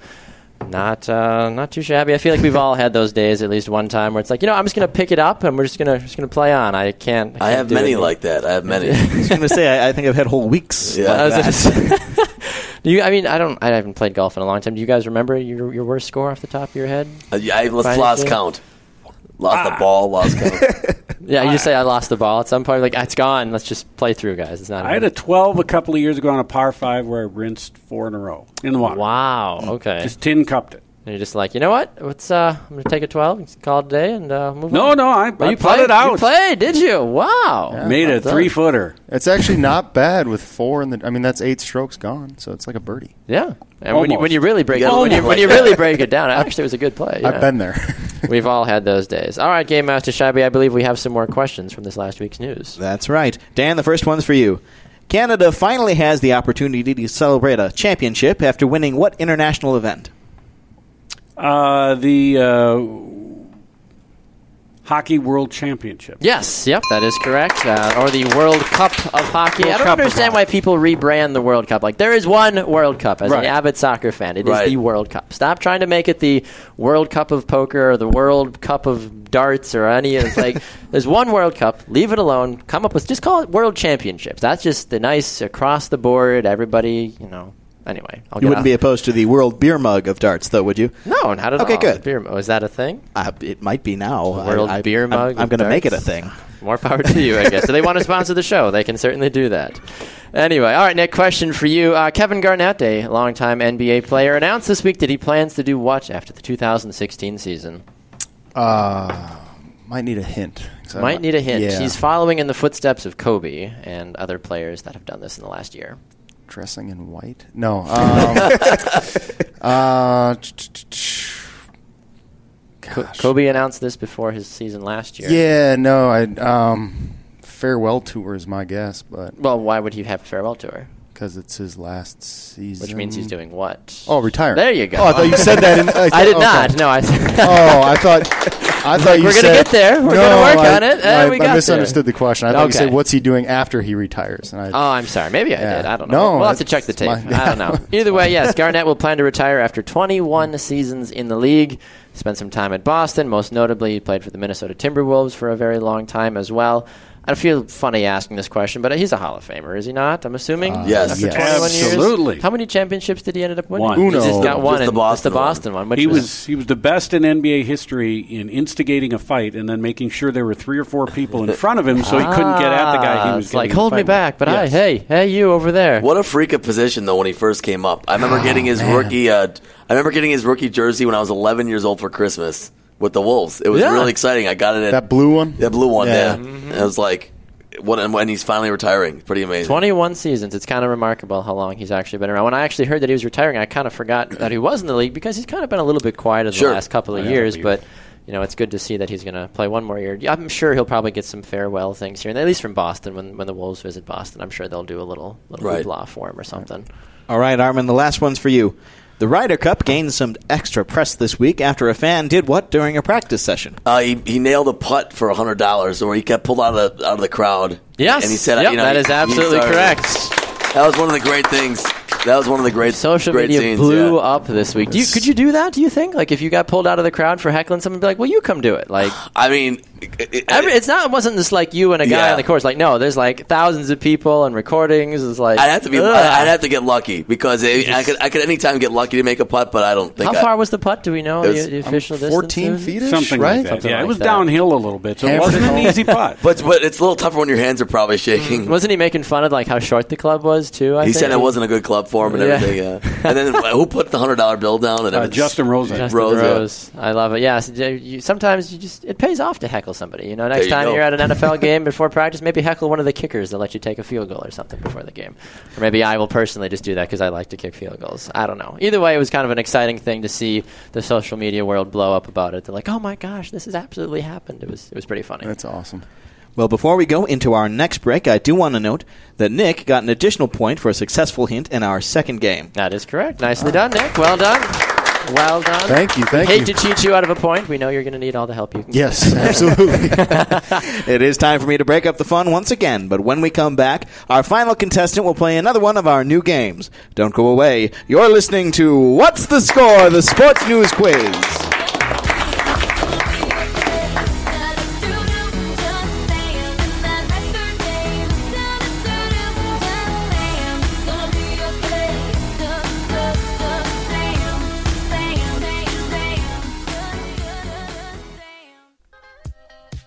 Not uh, not too shabby. I feel like we've all had those days at least one time where it's like, you know, I'm just going to pick it up and we're just going to just going to play on. I can't. I can't have do many it. like that. I have many. I was going to say I, I think I've had whole weeks. Yeah. I like that. Do you, I mean, I don't. I haven't played golf in a long time. Do you guys remember your your worst score off the top of your head? Uh, yeah, I By let's lost any count. Lost the ah. ball. Lost count. Yeah, you just say I lost the ball at some point. Like it's gone. Let's just play through, guys. It's not. I had a 12 a couple of years ago on a par 5 where I rinsed four in a row in the water. wow. Okay. Just tin cupped it. And you're just like, you know what? What's uh? I'm gonna take a 12, and call it a day, and uh, move No, on. no, I, Oh, I you putted played it out. You played, did you? Wow. Made Well a done. three footer. It's actually not bad with four in the. I mean, that's eight strokes gone, so it's like a birdie. Yeah. And when you, Almost. when you really break it, when you, when you really break it down, actually, it was a good play. I've been there. We've all had those days. All right, Game Master Scheibe, I believe we have some more questions from this last week's news. That's right. Dan, the first one's for you. Canada finally has the opportunity to celebrate a championship after winning what international event? Uh, the uh, Hockey World Championship. Yes, yep, that is correct. Uh, or the World Cup of Hockey. World I don't Cup understand why people rebrand the World Cup. Like, there is one World Cup. As Right. an avid soccer fan, it is Right. the World Cup. Stop trying to make it the World Cup of Poker or the World Cup of Darts or any. It's like, there's one World Cup. Leave it alone. Come up with, just call it World Championships. That's just the nice across the board, everybody, you know. Anyway, I'll You get wouldn't off- be opposed to the World Beer Mug of darts, though, would you? No, not at Okay, all. good. Beer, is that a thing? Uh, it might be now. The World I, I, Beer I'm- Mug I'm, going to make it a thing. More power to you, I guess. So they want to sponsor the show. They can certainly do that. Anyway, all right, Nick, question for you. Uh, Kevin Garnett, a longtime NBA player, announced this week that he plans to do what after the 2016 season? Uh, might need a hint. 'cause I Might need a hint. Yeah. He's following in the footsteps of Kobe and other players that have done this in the last year. Dressing in white. No. Um, uh, Co- Kobe announced this before his season last year. yeah. No. I um, farewell tour is my guess, but Well, why would he have a farewell tour? Because it's his last season, Which means he's doing what? Oh, retiring. There you go. Oh, I thought you said that. In, I, I did okay. not. No, I. oh, I thought. I thought you said. We're gonna get there. We're no, gonna work I, on it. Eh, I, we I got there. misunderstood the question. I thought you said, "What's he doing after he retires?" And I, Oh, I'm sorry. Maybe I Yeah. did. I don't know. No, we'll have to check the tape. it's my- I don't know. Either way, yes, Garnett will plan to retire after 21 seasons in the league. Spent some time at Boston. Most notably, he played for the Minnesota Timberwolves for a very long time as well. I feel funny asking this question, but he's a Hall of Famer, is he not? I'm assuming. Uh, Yes. Yes. 21 Absolutely. years. How many championships did he end up winning? One. He Uno. just got Just one. the Boston just the Boston one. which He was, was he was the best in NBA history in instigating a fight and then making sure there were three or four people in front of him so he couldn't get at the guy he Ah, was It's like getting in a hold me fight with. back, but I, hey, hey, you over there. What a freak of position though when he first came up. I remember getting his rookie. Uh, I remember getting his rookie jersey when I was 11 years old for Christmas with the Wolves. It was Yeah. really exciting. I got it at that blue one. that blue one. Yeah. Yeah, mm-hmm. And it was like what and when he's finally retiring. Pretty amazing. 21 seasons. It's kind of remarkable how long he's actually been around. When I actually heard that he was retiring, I kind of forgot that he was in the league because he's kind of been a little bit quieter Sure. the last couple of Yeah, years. But you know, it's good to see that he's going to play one more year. Yeah, I'm sure he'll probably get some farewell things here, and at least from Boston. When when the Wolves visit Boston, I'm sure they'll do a little little Right. hoopla for him or something. All right, Armin, the last one's for you. The Ryder Cup gained some extra press this week after a fan did what during a practice session? Uh, he, he nailed a putt for hundred dollars, or he kept pulled out of the out of the crowd. Yes, and he said, Yep, you know, that he- is absolutely correct. That was one of the great things. That was one of the great Social great media scenes, blew yeah. up this week. Do you, could you do that? Do you think? Like, if you got pulled out of the crowd for heckling someone, be like, "Well, you come do it." Like, I mean, it- it- Every, it's not. It wasn't just like you and a guy Yeah. on the course. Like no, there's like thousands of people and recordings. It's like I'd have to be. ugh. I'd have to get lucky because it, I could. I could anytime get lucky to make a putt, but I don't think. How I, far was the putt? Do we know It the, the um, official distance? 14 feet, Something right? like that. Something yeah, like it was that. downhill a little bit, so it wasn't an easy putt. But but it's a little tougher when your hands are probably shaking. Mm. Wasn't he making fun of like how short the club was too? I he think? said it wasn't a good club for him and Yeah. everything. Yeah. and then uh, who put the hundred dollar bill down? And Uh. Justin Rose. Justin Rose, yeah. I love it. Yeah, so you, sometimes you just it pays off to heckle somebody. You know, next you time go. you're at an NFL game before practice, maybe heckle one of the kickers that let you take a field goal or something before the game. Or maybe I will personally just do that because I like to kick field goals. I don't know. Either way, it was kind of an exciting thing to see the social media world blow up about it. They're like, "Oh my gosh, this has absolutely happened." It was it was pretty funny. That's awesome. Well, before we go into our next break, I do want to note that Nick got an additional point for a successful hint in our second game. That is correct. Nicely done, Nick. Well done. Well done. Thank you, thank you. Hate you. to cheat you out of a point. We know you're going to need all the help you can. Yes, absolutely. It is time for me to break up the fun once again, but when we come back, our final contestant will play another one of our new games. Don't go away. You're listening to What's the Score? The Sports News Quiz.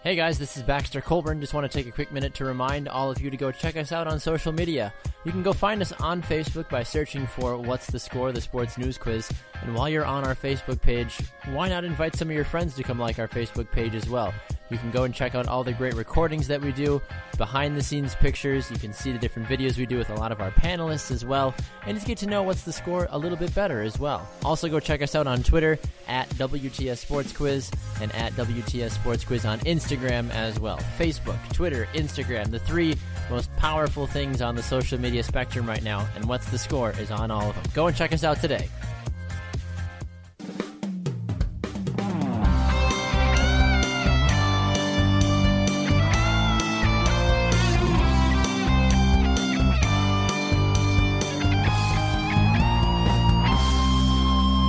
Hey guys, this is Baxter Colburn. Just want to take a quick minute to remind all of you to go check us out on social media. You can go find us on Facebook by searching for What's the Score, the Sports News Quiz. And while you're on our Facebook page, why not invite some of your friends to come like our Facebook page as well? You can go and check out all the great recordings that we do, behind the scenes pictures. You can see the different videos we do with a lot of our panelists as well, and just get to know what's the score a little bit better as well. Also, go check us out on Twitter at WTS Sports Quiz and at WTS Sports Quiz on Instagram as well. Facebook, Twitter, Instagram, the three most powerful things on the social media spectrum right now, and what's the score is on all of them. Go and check us out today.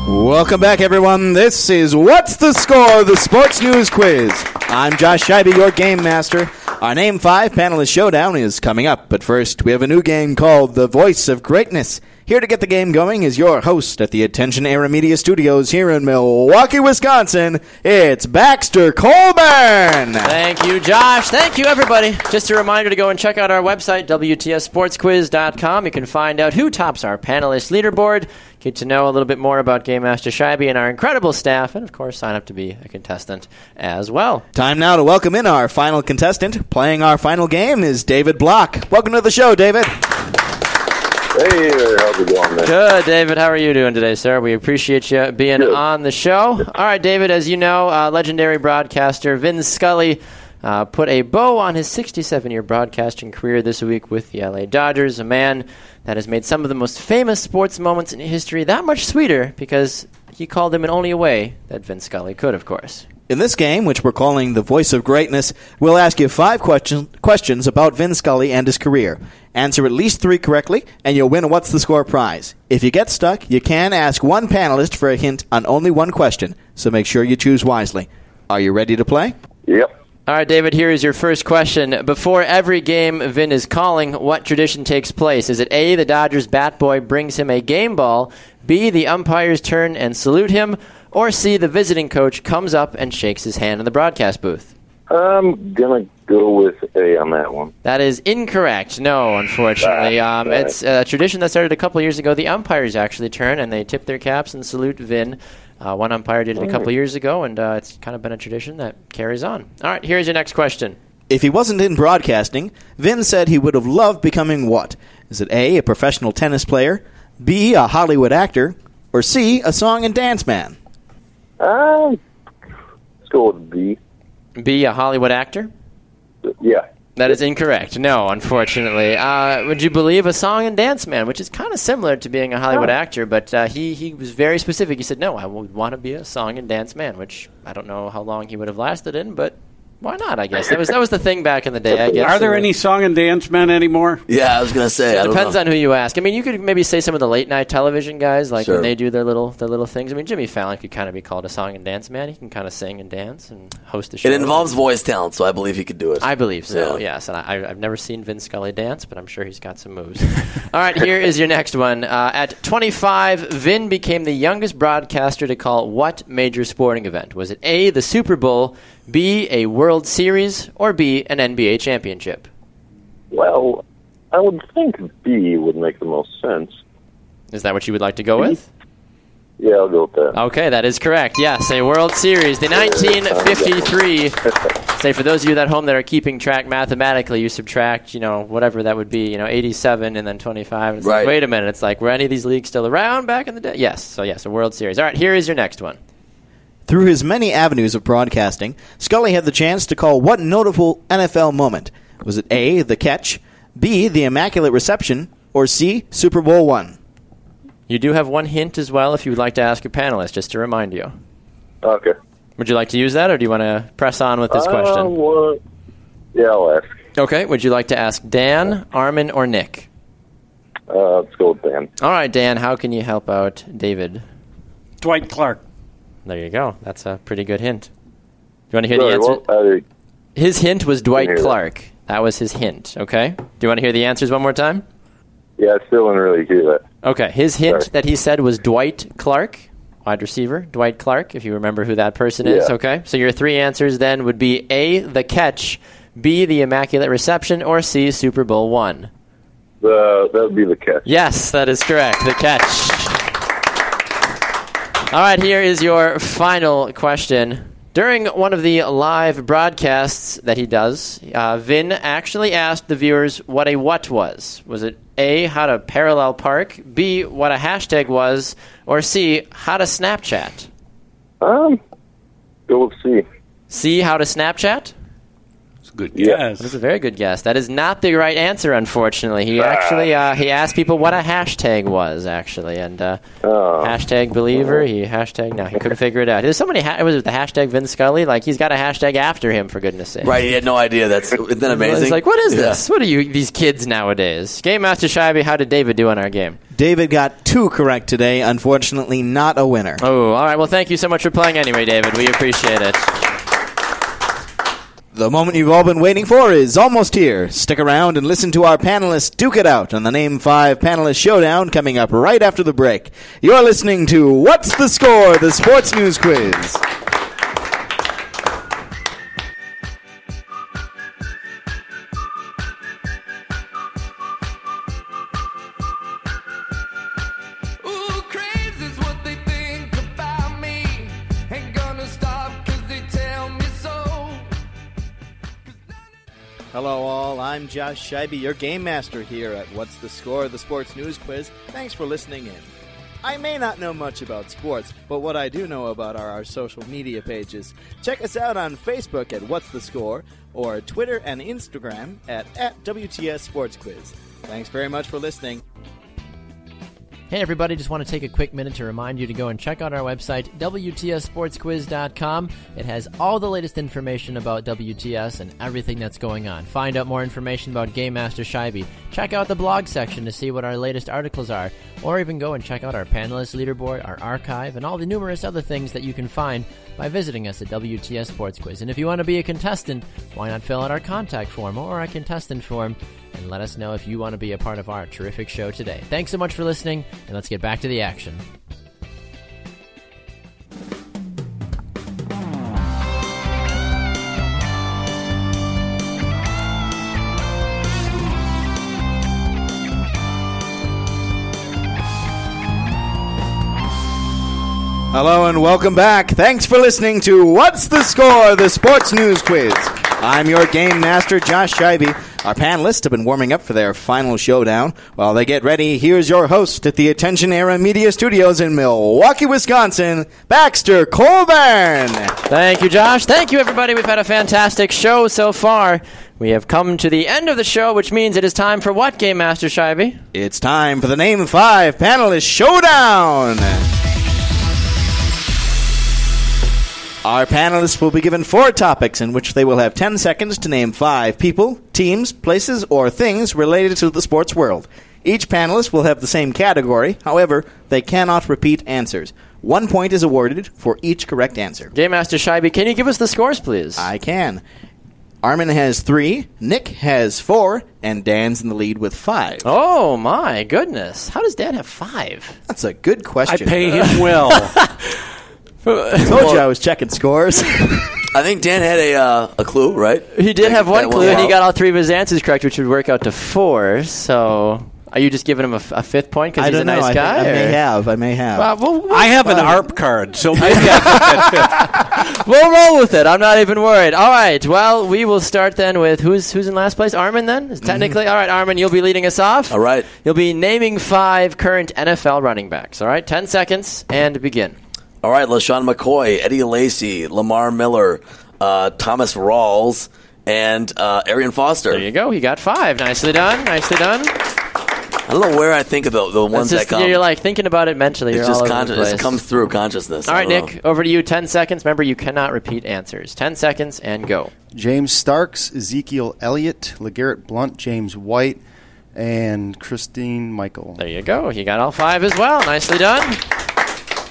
Welcome back, everyone. This is What's the Score? The Sports News Quiz. I'm Josh Scheibe, your game master. Our Name 5 panelist showdown is coming up, but first, we have a new game called The Voice of Greatness. Here to get the game going is your host at the Attention Era Media Studios here in Milwaukee, Wisconsin. It's Baxter Colburn. Thank Josh. Thank you, everybody. Just a reminder to go and check out our website, WTSSportsQuiz.com. You can find out who tops our panelist leaderboard, get to know a little bit more about Game Master Scheibe and our incredible staff, and of course, sign up to be a contestant as well. Time now to welcome in our final contestant. Playing our final game is David Block. Welcome to the show, David. Hey there, how's it going, man? Good, David. How are you doing today, sir? We appreciate you being on the show. All right, David, as you know, uh, legendary broadcaster Vin Scully uh, put a bow on his 67 year broadcasting career this week with the LA Dodgers, a man that has made some of the most famous sports moments in history that much sweeter because he called them in only a way that Vin Scully could, of course. In this game, which we're calling The Voice of Greatness, we'll ask you five question, questions about Vin Scully and his career. Answer at least three correctly, and you'll win a What's the Score prize. If you get stuck, you can ask one panelist for a hint on only one question, so make sure you choose wisely. Are you ready to play? Yep. All right, David, here is your first question. Before every game Vin is calling, what tradition takes place? Is it A, the Dodgers bat boy brings him a game ball, B, the umpires turn and salute him, or C, the visiting coach comes up and shakes his hand in the broadcast booth? I'm gonna go with A on that one. That is incorrect. No, unfortunately. Um, it's a tradition that started a couple years ago. The umpires actually turn and they tip their caps and salute Vin. Uh, one umpire did it a couple years ago, and uh, it's kind of been a tradition that carries on. All right, here's your next question. If he wasn't in broadcasting, Vin said he would have loved becoming what? Is it A, a professional tennis player, B, a Hollywood actor, or C, a song and dance man? Um, let's go with B. B, a Hollywood actor? That is incorrect. No, unfortunately. Uh, would you believe a song and dance man, which is kind of similar to being a Hollywood actor, but uh, he, he was very specific. He said, no, I would want to be a song and dance man, which I don't know how long he would have lasted in, but why not, I guess. That was, that was the thing back in the day, I guess. Are there any song and dance men anymore? Yeah, I was gonna say. I It don't depends know. on who you ask. I mean, you could maybe say some of the late night television guys, like Sure. when they do their little their little things. I mean, Jimmy Fallon could kind of be called a song and dance man. He can kind of sing and dance and host a show. It involves voice talent, so I believe he could do it. I believe so. Yeah. Yes, and I, I've never seen Vin Scully dance, but I'm sure he's got some moves. All right, here is your next one. Uh, at 25, Vin became the youngest broadcaster to call what major sporting event? Was it A, the Super Bowl, B, a World Series, or B, an NBA championship? Well, I would think B would make the most sense. Is that what you would like to go with? Yeah, I'll go with that. Okay, that is correct. Yes, a World Series. The 1953. say for those of you at home that are keeping track mathematically, you subtract, you know, whatever that would be, you know, 87 and then 25. And it's like, Right. wait a minute. It's like, were any of these leagues still around back in the day? Yes. So, yes, a World Series. All right, here is your next one. Through his many avenues of broadcasting, Scully had the chance to call what notable NFL moment? Was it A, the catch, B, the immaculate reception, or C, Super Bowl one? You do have one hint as well if you would like to ask your panelists, just to remind you. Okay. Would you like to use that, or do you want to press on with this Uh, question? what? Yeah, I'll ask. Okay, would you like to ask Dan, Armin, or Nick? Uh, let's go with Dan. All right, Dan, how can you help out David? Dwight Clark. There you go. That's a pretty good hint. Do you want to hear the answer? His hint was Dwight hear that. Clark. That was his hint. Okay. Do you want to hear the answers one more time? yeah, I still didn't really hear that. Okay. His hint Sorry. that he said was Dwight Clark, wide receiver. Dwight Clark, if you remember who that person is. Yeah. Okay. So your three answers then would be A, the catch, B, the immaculate reception, or C, Super Bowl one. The that would be the catch. Yes, that is correct. The catch. All right, here is your final question. During one of the live broadcasts that he does, uh, Vin actually asked the viewers what a what was. Was it A, how to parallel park, B, what a hashtag was, or C, how to Snapchat? Um, go with C. C, how to Snapchat? Good Yeah. guess. That is a very good guess. That is not the right answer, unfortunately. He Ah. actually uh, he asked people what a hashtag was, actually, and uh, Oh. hashtag believer. He hashtag no, he couldn't figure it out. There's somebody ha- was it the hashtag Vin Scully? Like he's got a hashtag after him for goodness sake. Right, he had no idea. That's isn't that amazing? It's like what is Yeah. this? What are you these kids nowadays? Game Master Scheibe, how did David do in our game? David got two correct today. Unfortunately, not a winner. Oh, all right. Well, thank you so much for playing anyway, David. We appreciate it. The moment you've all been waiting for is almost here. Stick around and listen to our panelists duke it out on the Name 5 Panelist Showdown coming up right after the break. You're listening to What's the Score? The Sports News Quiz. Hello, all. I'm Josh Scheibe, your game master here at What's the Score? The Sports News Quiz. Thanks for listening in. I may not know much about sports, but what I do know about are our social media pages. Check us out on Facebook at What's the Score or Twitter and Instagram at, at WTS Sports Quiz. Thanks very much for listening. Hey everybody, just want to take a quick minute to remind you to go and check out our website, WTSSportsQuiz.com. It has all the latest information about WTS and everything that's going on. Find out more information about Game Master Scheibe. Check out the blog section to see what our latest articles are, or even go and check out our panelist leaderboard, our archive, and all the numerous other things that you can find by visiting us at WTS Sports Quiz. And if you want to be a contestant, why not fill out our contact form or our contestant form and let us know if you want to be a part of our terrific show today. Thanks so much for listening, and let's get back to the action. Hello and welcome back. Thanks for listening to What's the Score? The Sports News Quiz. I'm your game master, Josh Scheibe. Our panelists have been warming up for their final showdown. While they get ready, here's your host at the Attention Era Media Studios in Milwaukee, Wisconsin, Baxter Colburn. Thank you, Josh. Thank you, everybody. We've had a fantastic show so far. We have come to the end of the show, which means it is time for what, Game Master Scheibe? It's time for the Name 5 Panelist Showdown. Our panelists will be given four topics in which they will have 10 seconds to name five people, teams, places, or things related to the sports world. Each panelist will have the same category, however, they cannot repeat answers. One point is awarded for each correct answer. Game Master Scheibe, can you give us the scores, please? I can. Armin has three, Nick has four, and Dan's in the lead with five. Oh, my goodness. How does Dan have five? That's a good question. I question. pay him well. I told you I was checking scores. I think Dan had a uh, a clue, right? He did have one clue, and he got all three of his answers correct, which would work out to four. So, are you just giving him a, f- a fifth point because I he's a don't know. nice I, guy? I may or- have. I may have. Uh, we'll, we'll- I have an ARP card, so maybe I get that fifth. we'll roll with it. I'm not even worried. All right. Well, we will start then with who's who's in last place. Armin then is technically all right. Armin, you'll be leading us off. All right. You'll be naming five current NFL running backs. All right. Ten seconds and begin. All right, LeSean McCoy, Eddie Lacy, Lamar Miller, uh, Thomas Rawls, and uh, Arian Foster. There you go. He got five. Nicely done. Nicely done. I don't know where I think of the, the ones just, that come. You're like thinking about it mentally. it's You're just all over the conscious. place. It comes through consciousness. All I right, don't Nick, know. over to you. 10 seconds. Remember, you cannot repeat answers. 10 seconds and go. James Starks, Ezekiel Elliott, LeGarrette Blount, James White, and Christine Michael. There you go. You got all five as well. Nicely done.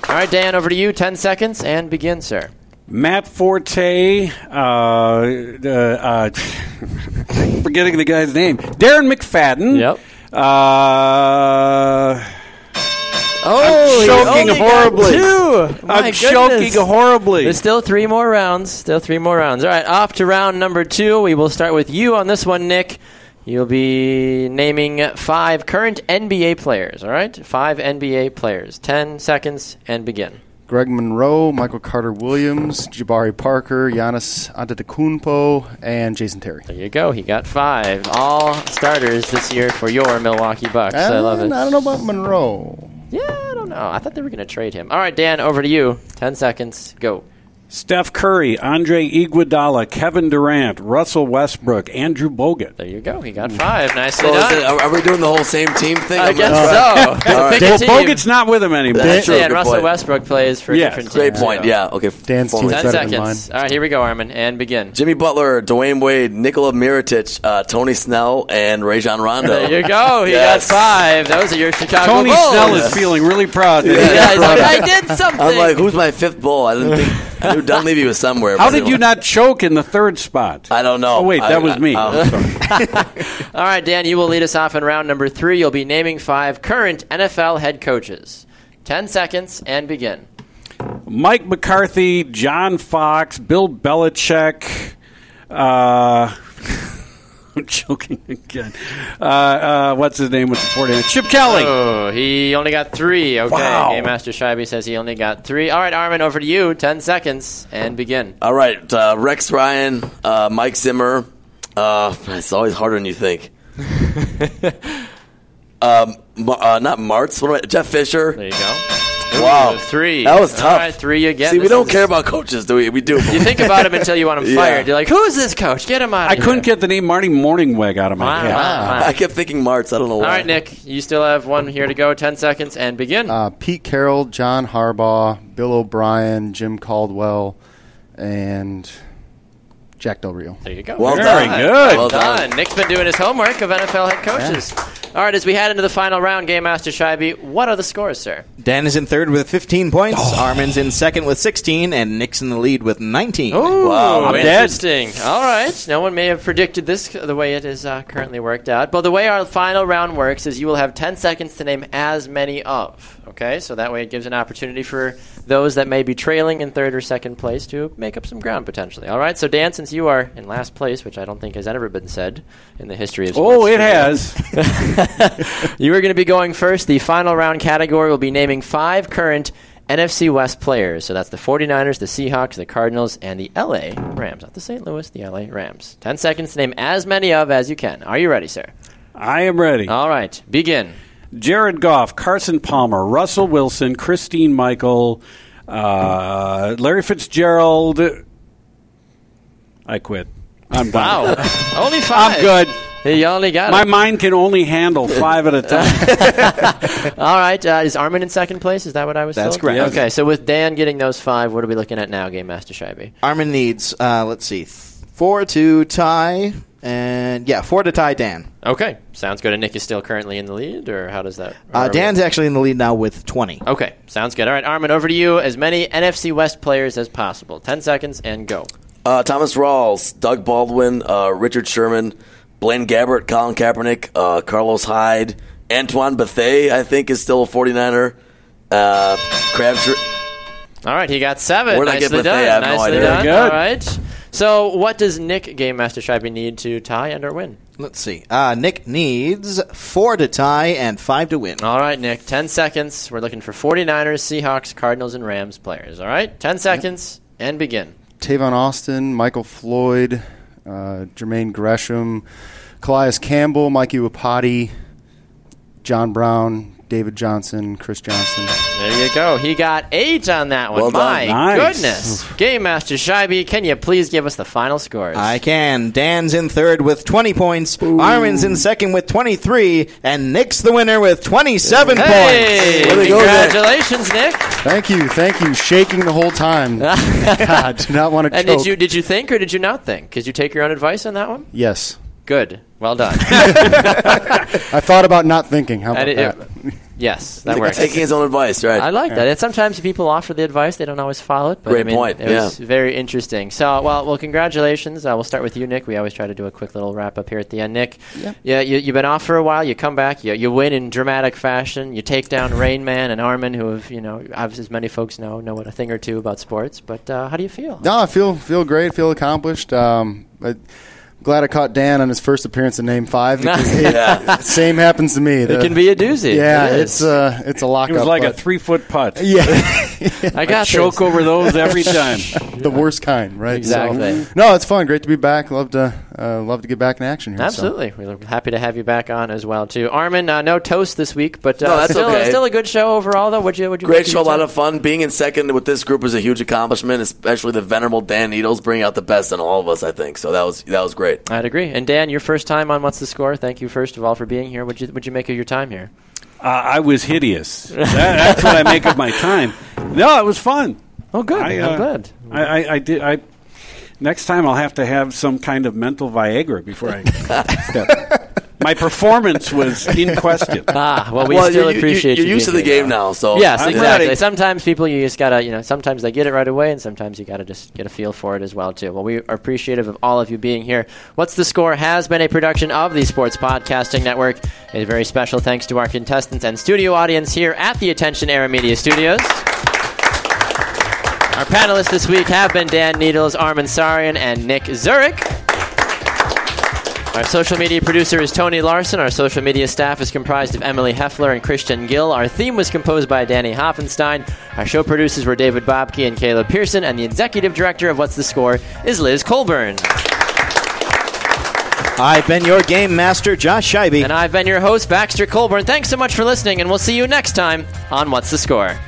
All right, Dan, over to you. 10 seconds and begin, sir. Matt Forte, uh, uh, uh, forgetting the guy's name, Darren McFadden. Yep. Uh, Oh, I'm choking horribly. I'm choking horribly. There's still three more rounds. Still three more rounds. All right, off to round number two. We will start with you on this one, Nick. You'll be naming five current NBA players. All right, five NBA players. Ten seconds and begin. Greg Monroe, Michael Carter Williams, Jabari Parker, Giannis Antetokounmpo, and Jason Terry. There you go. He got five. All starters this year for your Milwaukee Bucks. I love it. I don't know about Monroe. Yeah, I don't know. I thought they were going to trade him. All right, Dan, over to you. Ten seconds. Go. Steph Curry, Andre Iguodala, Kevin Durant, Russell Westbrook, Andrew Bogut. There you go. He got five. Nicely So done. it, are, are we doing the whole same team thing? I I'm guess not- so. All right. Pick a Well. Bogut's not with him anymore. That's true. Yeah, and Russell point. Westbrook plays for a Yes. different Great team. point. So. Yeah. Okay. Dan's Full- Ten better than seconds. All right, here we go, Armin, and begin. Jimmy Butler, Dwyane Wade, Nikola Mirotic, uh, Tony Snell, and Rajon Rondo. There you go. He Yes. got five. Those are your Chicago Tony Bulls. Snell is feeling really proud. Yeah, he's like, I did something. I'm like, who's my fifth bull? I didn't think. I knew Dunleavy was somewhere. How did you not choke in the third spot? I don't know. Oh, wait, I- that was I- me. I'm sorry. All right, Dan, you will lead us off in round number three. You'll be naming five current NFL head coaches. Ten seconds and begin. Mike McCarthy, John Fox, Bill Belichick. Uh, I'm joking again. Uh, uh, what's his name with the 49? Chip Kelly. Oh, he only got three. Okay, Wow. Game Master Scheibe says he only got three. All right, Armin, over to you. Ten seconds and begin. All right, uh, Rex Ryan, uh, Mike Zimmer. Uh, it's always harder than you think. um, uh, not Martz. What am I, Jeff Fisher. There you go. Wow, three. That was tough. right, three again. See, we This don't is- care about coaches, do we? We do. You think about him until you want him Yeah. fired. You're like, who's this coach? Get him out. I couldn't get the name Marty Mornhinweg out of my Wow, head. wow, wow. I kept thinking Martz. I don't know All why. right, Nick, you still have one here to go. Ten seconds and begin. Uh, Pete Carroll, John Harbaugh, Bill O'Brien, Jim Caldwell, and Jack Del Rio. There you go. Well Very done. good. Well done. done. Nick's been doing his homework of NFL head coaches. All right, as we head into the final round, Game Master Scheibe, what are the scores, sir? Dan is in third with 15 points. Oh. Armin's in second with 16, and Nick's in the lead with 19. Ooh, Wow. I'm dead. interesting. All right. No one may have predicted this the way it is uh, currently worked out. But the way our final round works is you will have 10 seconds to name as many of. Okay? So that way it gives an opportunity for those that may be trailing in third or second place to make up some ground potentially. All right? So, Dan, since you are in last place, which I don't think has ever been said in the history of Oh, it has. you are going to be going first. The final round category will be naming five current NFC West players. So that's the 49ers, the Seahawks, the Cardinals, and the LA Rams. Not the St. Louis, the LA Rams. 10 seconds to name as many of as you can. Are you ready, sir? I am ready. All right, begin. Jared Goff, Carson Palmer, Russell Wilson, Christine Michael, uh, Larry Fitzgerald. I quit. I'm done. Wow. only five. I'm good. You only got My it. mind can only handle five at a time. All right, uh, is Armin in second place? Is that what I was That's told? correct. Okay, so with Dan getting those five, what are we looking at now, Game Master Scheibe? Armin needs, uh, let's see, th- four to tie, and yeah, four to tie Dan. Okay, sounds good. And Nick is still currently in the lead, or how does that? Uh, are we- Dan's actually in the lead now with 20. Okay, sounds good. All right, Armin, over to you. As many NFC West players as possible. 10 seconds and go. Uh, Thomas Rawls, Doug Baldwin, uh, Richard Sherman, Blaine Gabbert, Colin Kaepernick, uh, Carlos Hyde, Antoine Bethea, I think, is still a 49er. Uh, Crabtree. All right, he got seven. Where did I get Bethea? done. I have no idea. done. Good. All right. So, what does Nick Game Master Scheibe need to tie and or win? Let's see. Uh, Nick needs four to tie and five to win. All right, Nick. 10 seconds. We're looking for 49ers, Seahawks, Cardinals, and Rams players. All right? 10 seconds and begin. Tavon Austin, Michael Floyd, uh, Jermaine Gresham, Calais Campbell, Mike Iupati, John Brown, David Johnson, Chris Johnson. There you go. He got eight on that one. Well done. My Nice. goodness. Game Master Scheibe, can you please give us the final scores? I can. Dan's in third with 20 points. Armin's in second with 23. And Nick's the winner with 27 Hey, points. Way to go, Nick. congratulations, Nick. Thank you, thank you. Shaking the whole time. God, do not want to And choke. did you did you think or did you not think? Did you take your own advice on that one? Yes. Good. Well done. I thought about not thinking. How about And it- that? yes, that works. Taking his own advice, right? I like that. And sometimes people offer the advice; they don't always follow it. But Great I mean, point, It was very interesting. So, well, well, congratulations. Uh, we'll start with you, Nick. We always try to do a quick little wrap up here at the end, Nick. Yeah. Yeah. You, you've been off for a while. You come back. You, you win in dramatic fashion. You take down Rain Man and Armin, who have you know, obviously, as many folks know, know what a thing or two about sports. But uh, how do you feel? No, I feel feel great. Feel accomplished. Um, I, glad I caught Dan on his first appearance in Name Five. Because it, same happens to me. It can be a doozy. Yeah, It it's is. uh, it's a lock. It was like a three foot putt. yeah, I got Choke over those every time. the worst kind, right? So- Exactly. no, it's fun. Great to be back. Love to uh, love to get back in action here. so. Absolutely. We're happy to have you back on as well, too. Armin, uh, no toast this week, but uh, No, that's still, okay. still a good show overall, though. Would you, would you Great would you show, a lot of fun. Being in second with this group was a huge accomplishment, especially the venerable Dan Needles bringing out the best in all of us. I think so. That was that was great. I'd agree. And Dan, your first time on What's the Score? Thank you, first of all, for being here. Would you, would you make of your time here? Uh, I was hideous. That, that's what I make of my time. No, it was fun. Oh, good. I, I'm uh, glad. I, I, I did. I next time I'll have to have some kind of mental Viagra before I step. My performance was in question. Ah, well, we Well, still you're- appreciate you're used to the game now, so yes, I'm exactly. ready. Sometimes people you just gotta, you know, sometimes they get it right away, and sometimes you gotta just get a feel for it as well too. Well, we are appreciative of all of you being here. What's the score? Has been a production of the Sports Podcasting Network. A very special thanks to our contestants and studio audience here at the Attention Era Media Studios. Our panelists this week have been Dan Needles, Armin Sarian, and Nick Zurich. Our social media producer is Tony Larson. Our social media staff is comprised of Emily Heffler and Christian Gill. Our theme was composed by Danny Hoffenstein. Our show producers were David Bobke and Caleb Pearson. And the executive director of What's the Score is Liz Colburn. I've been your game master, Josh Scheibe. And I've been your host, Baxter Colburn. Thanks so much for listening, and we'll see you next time on What's the Score.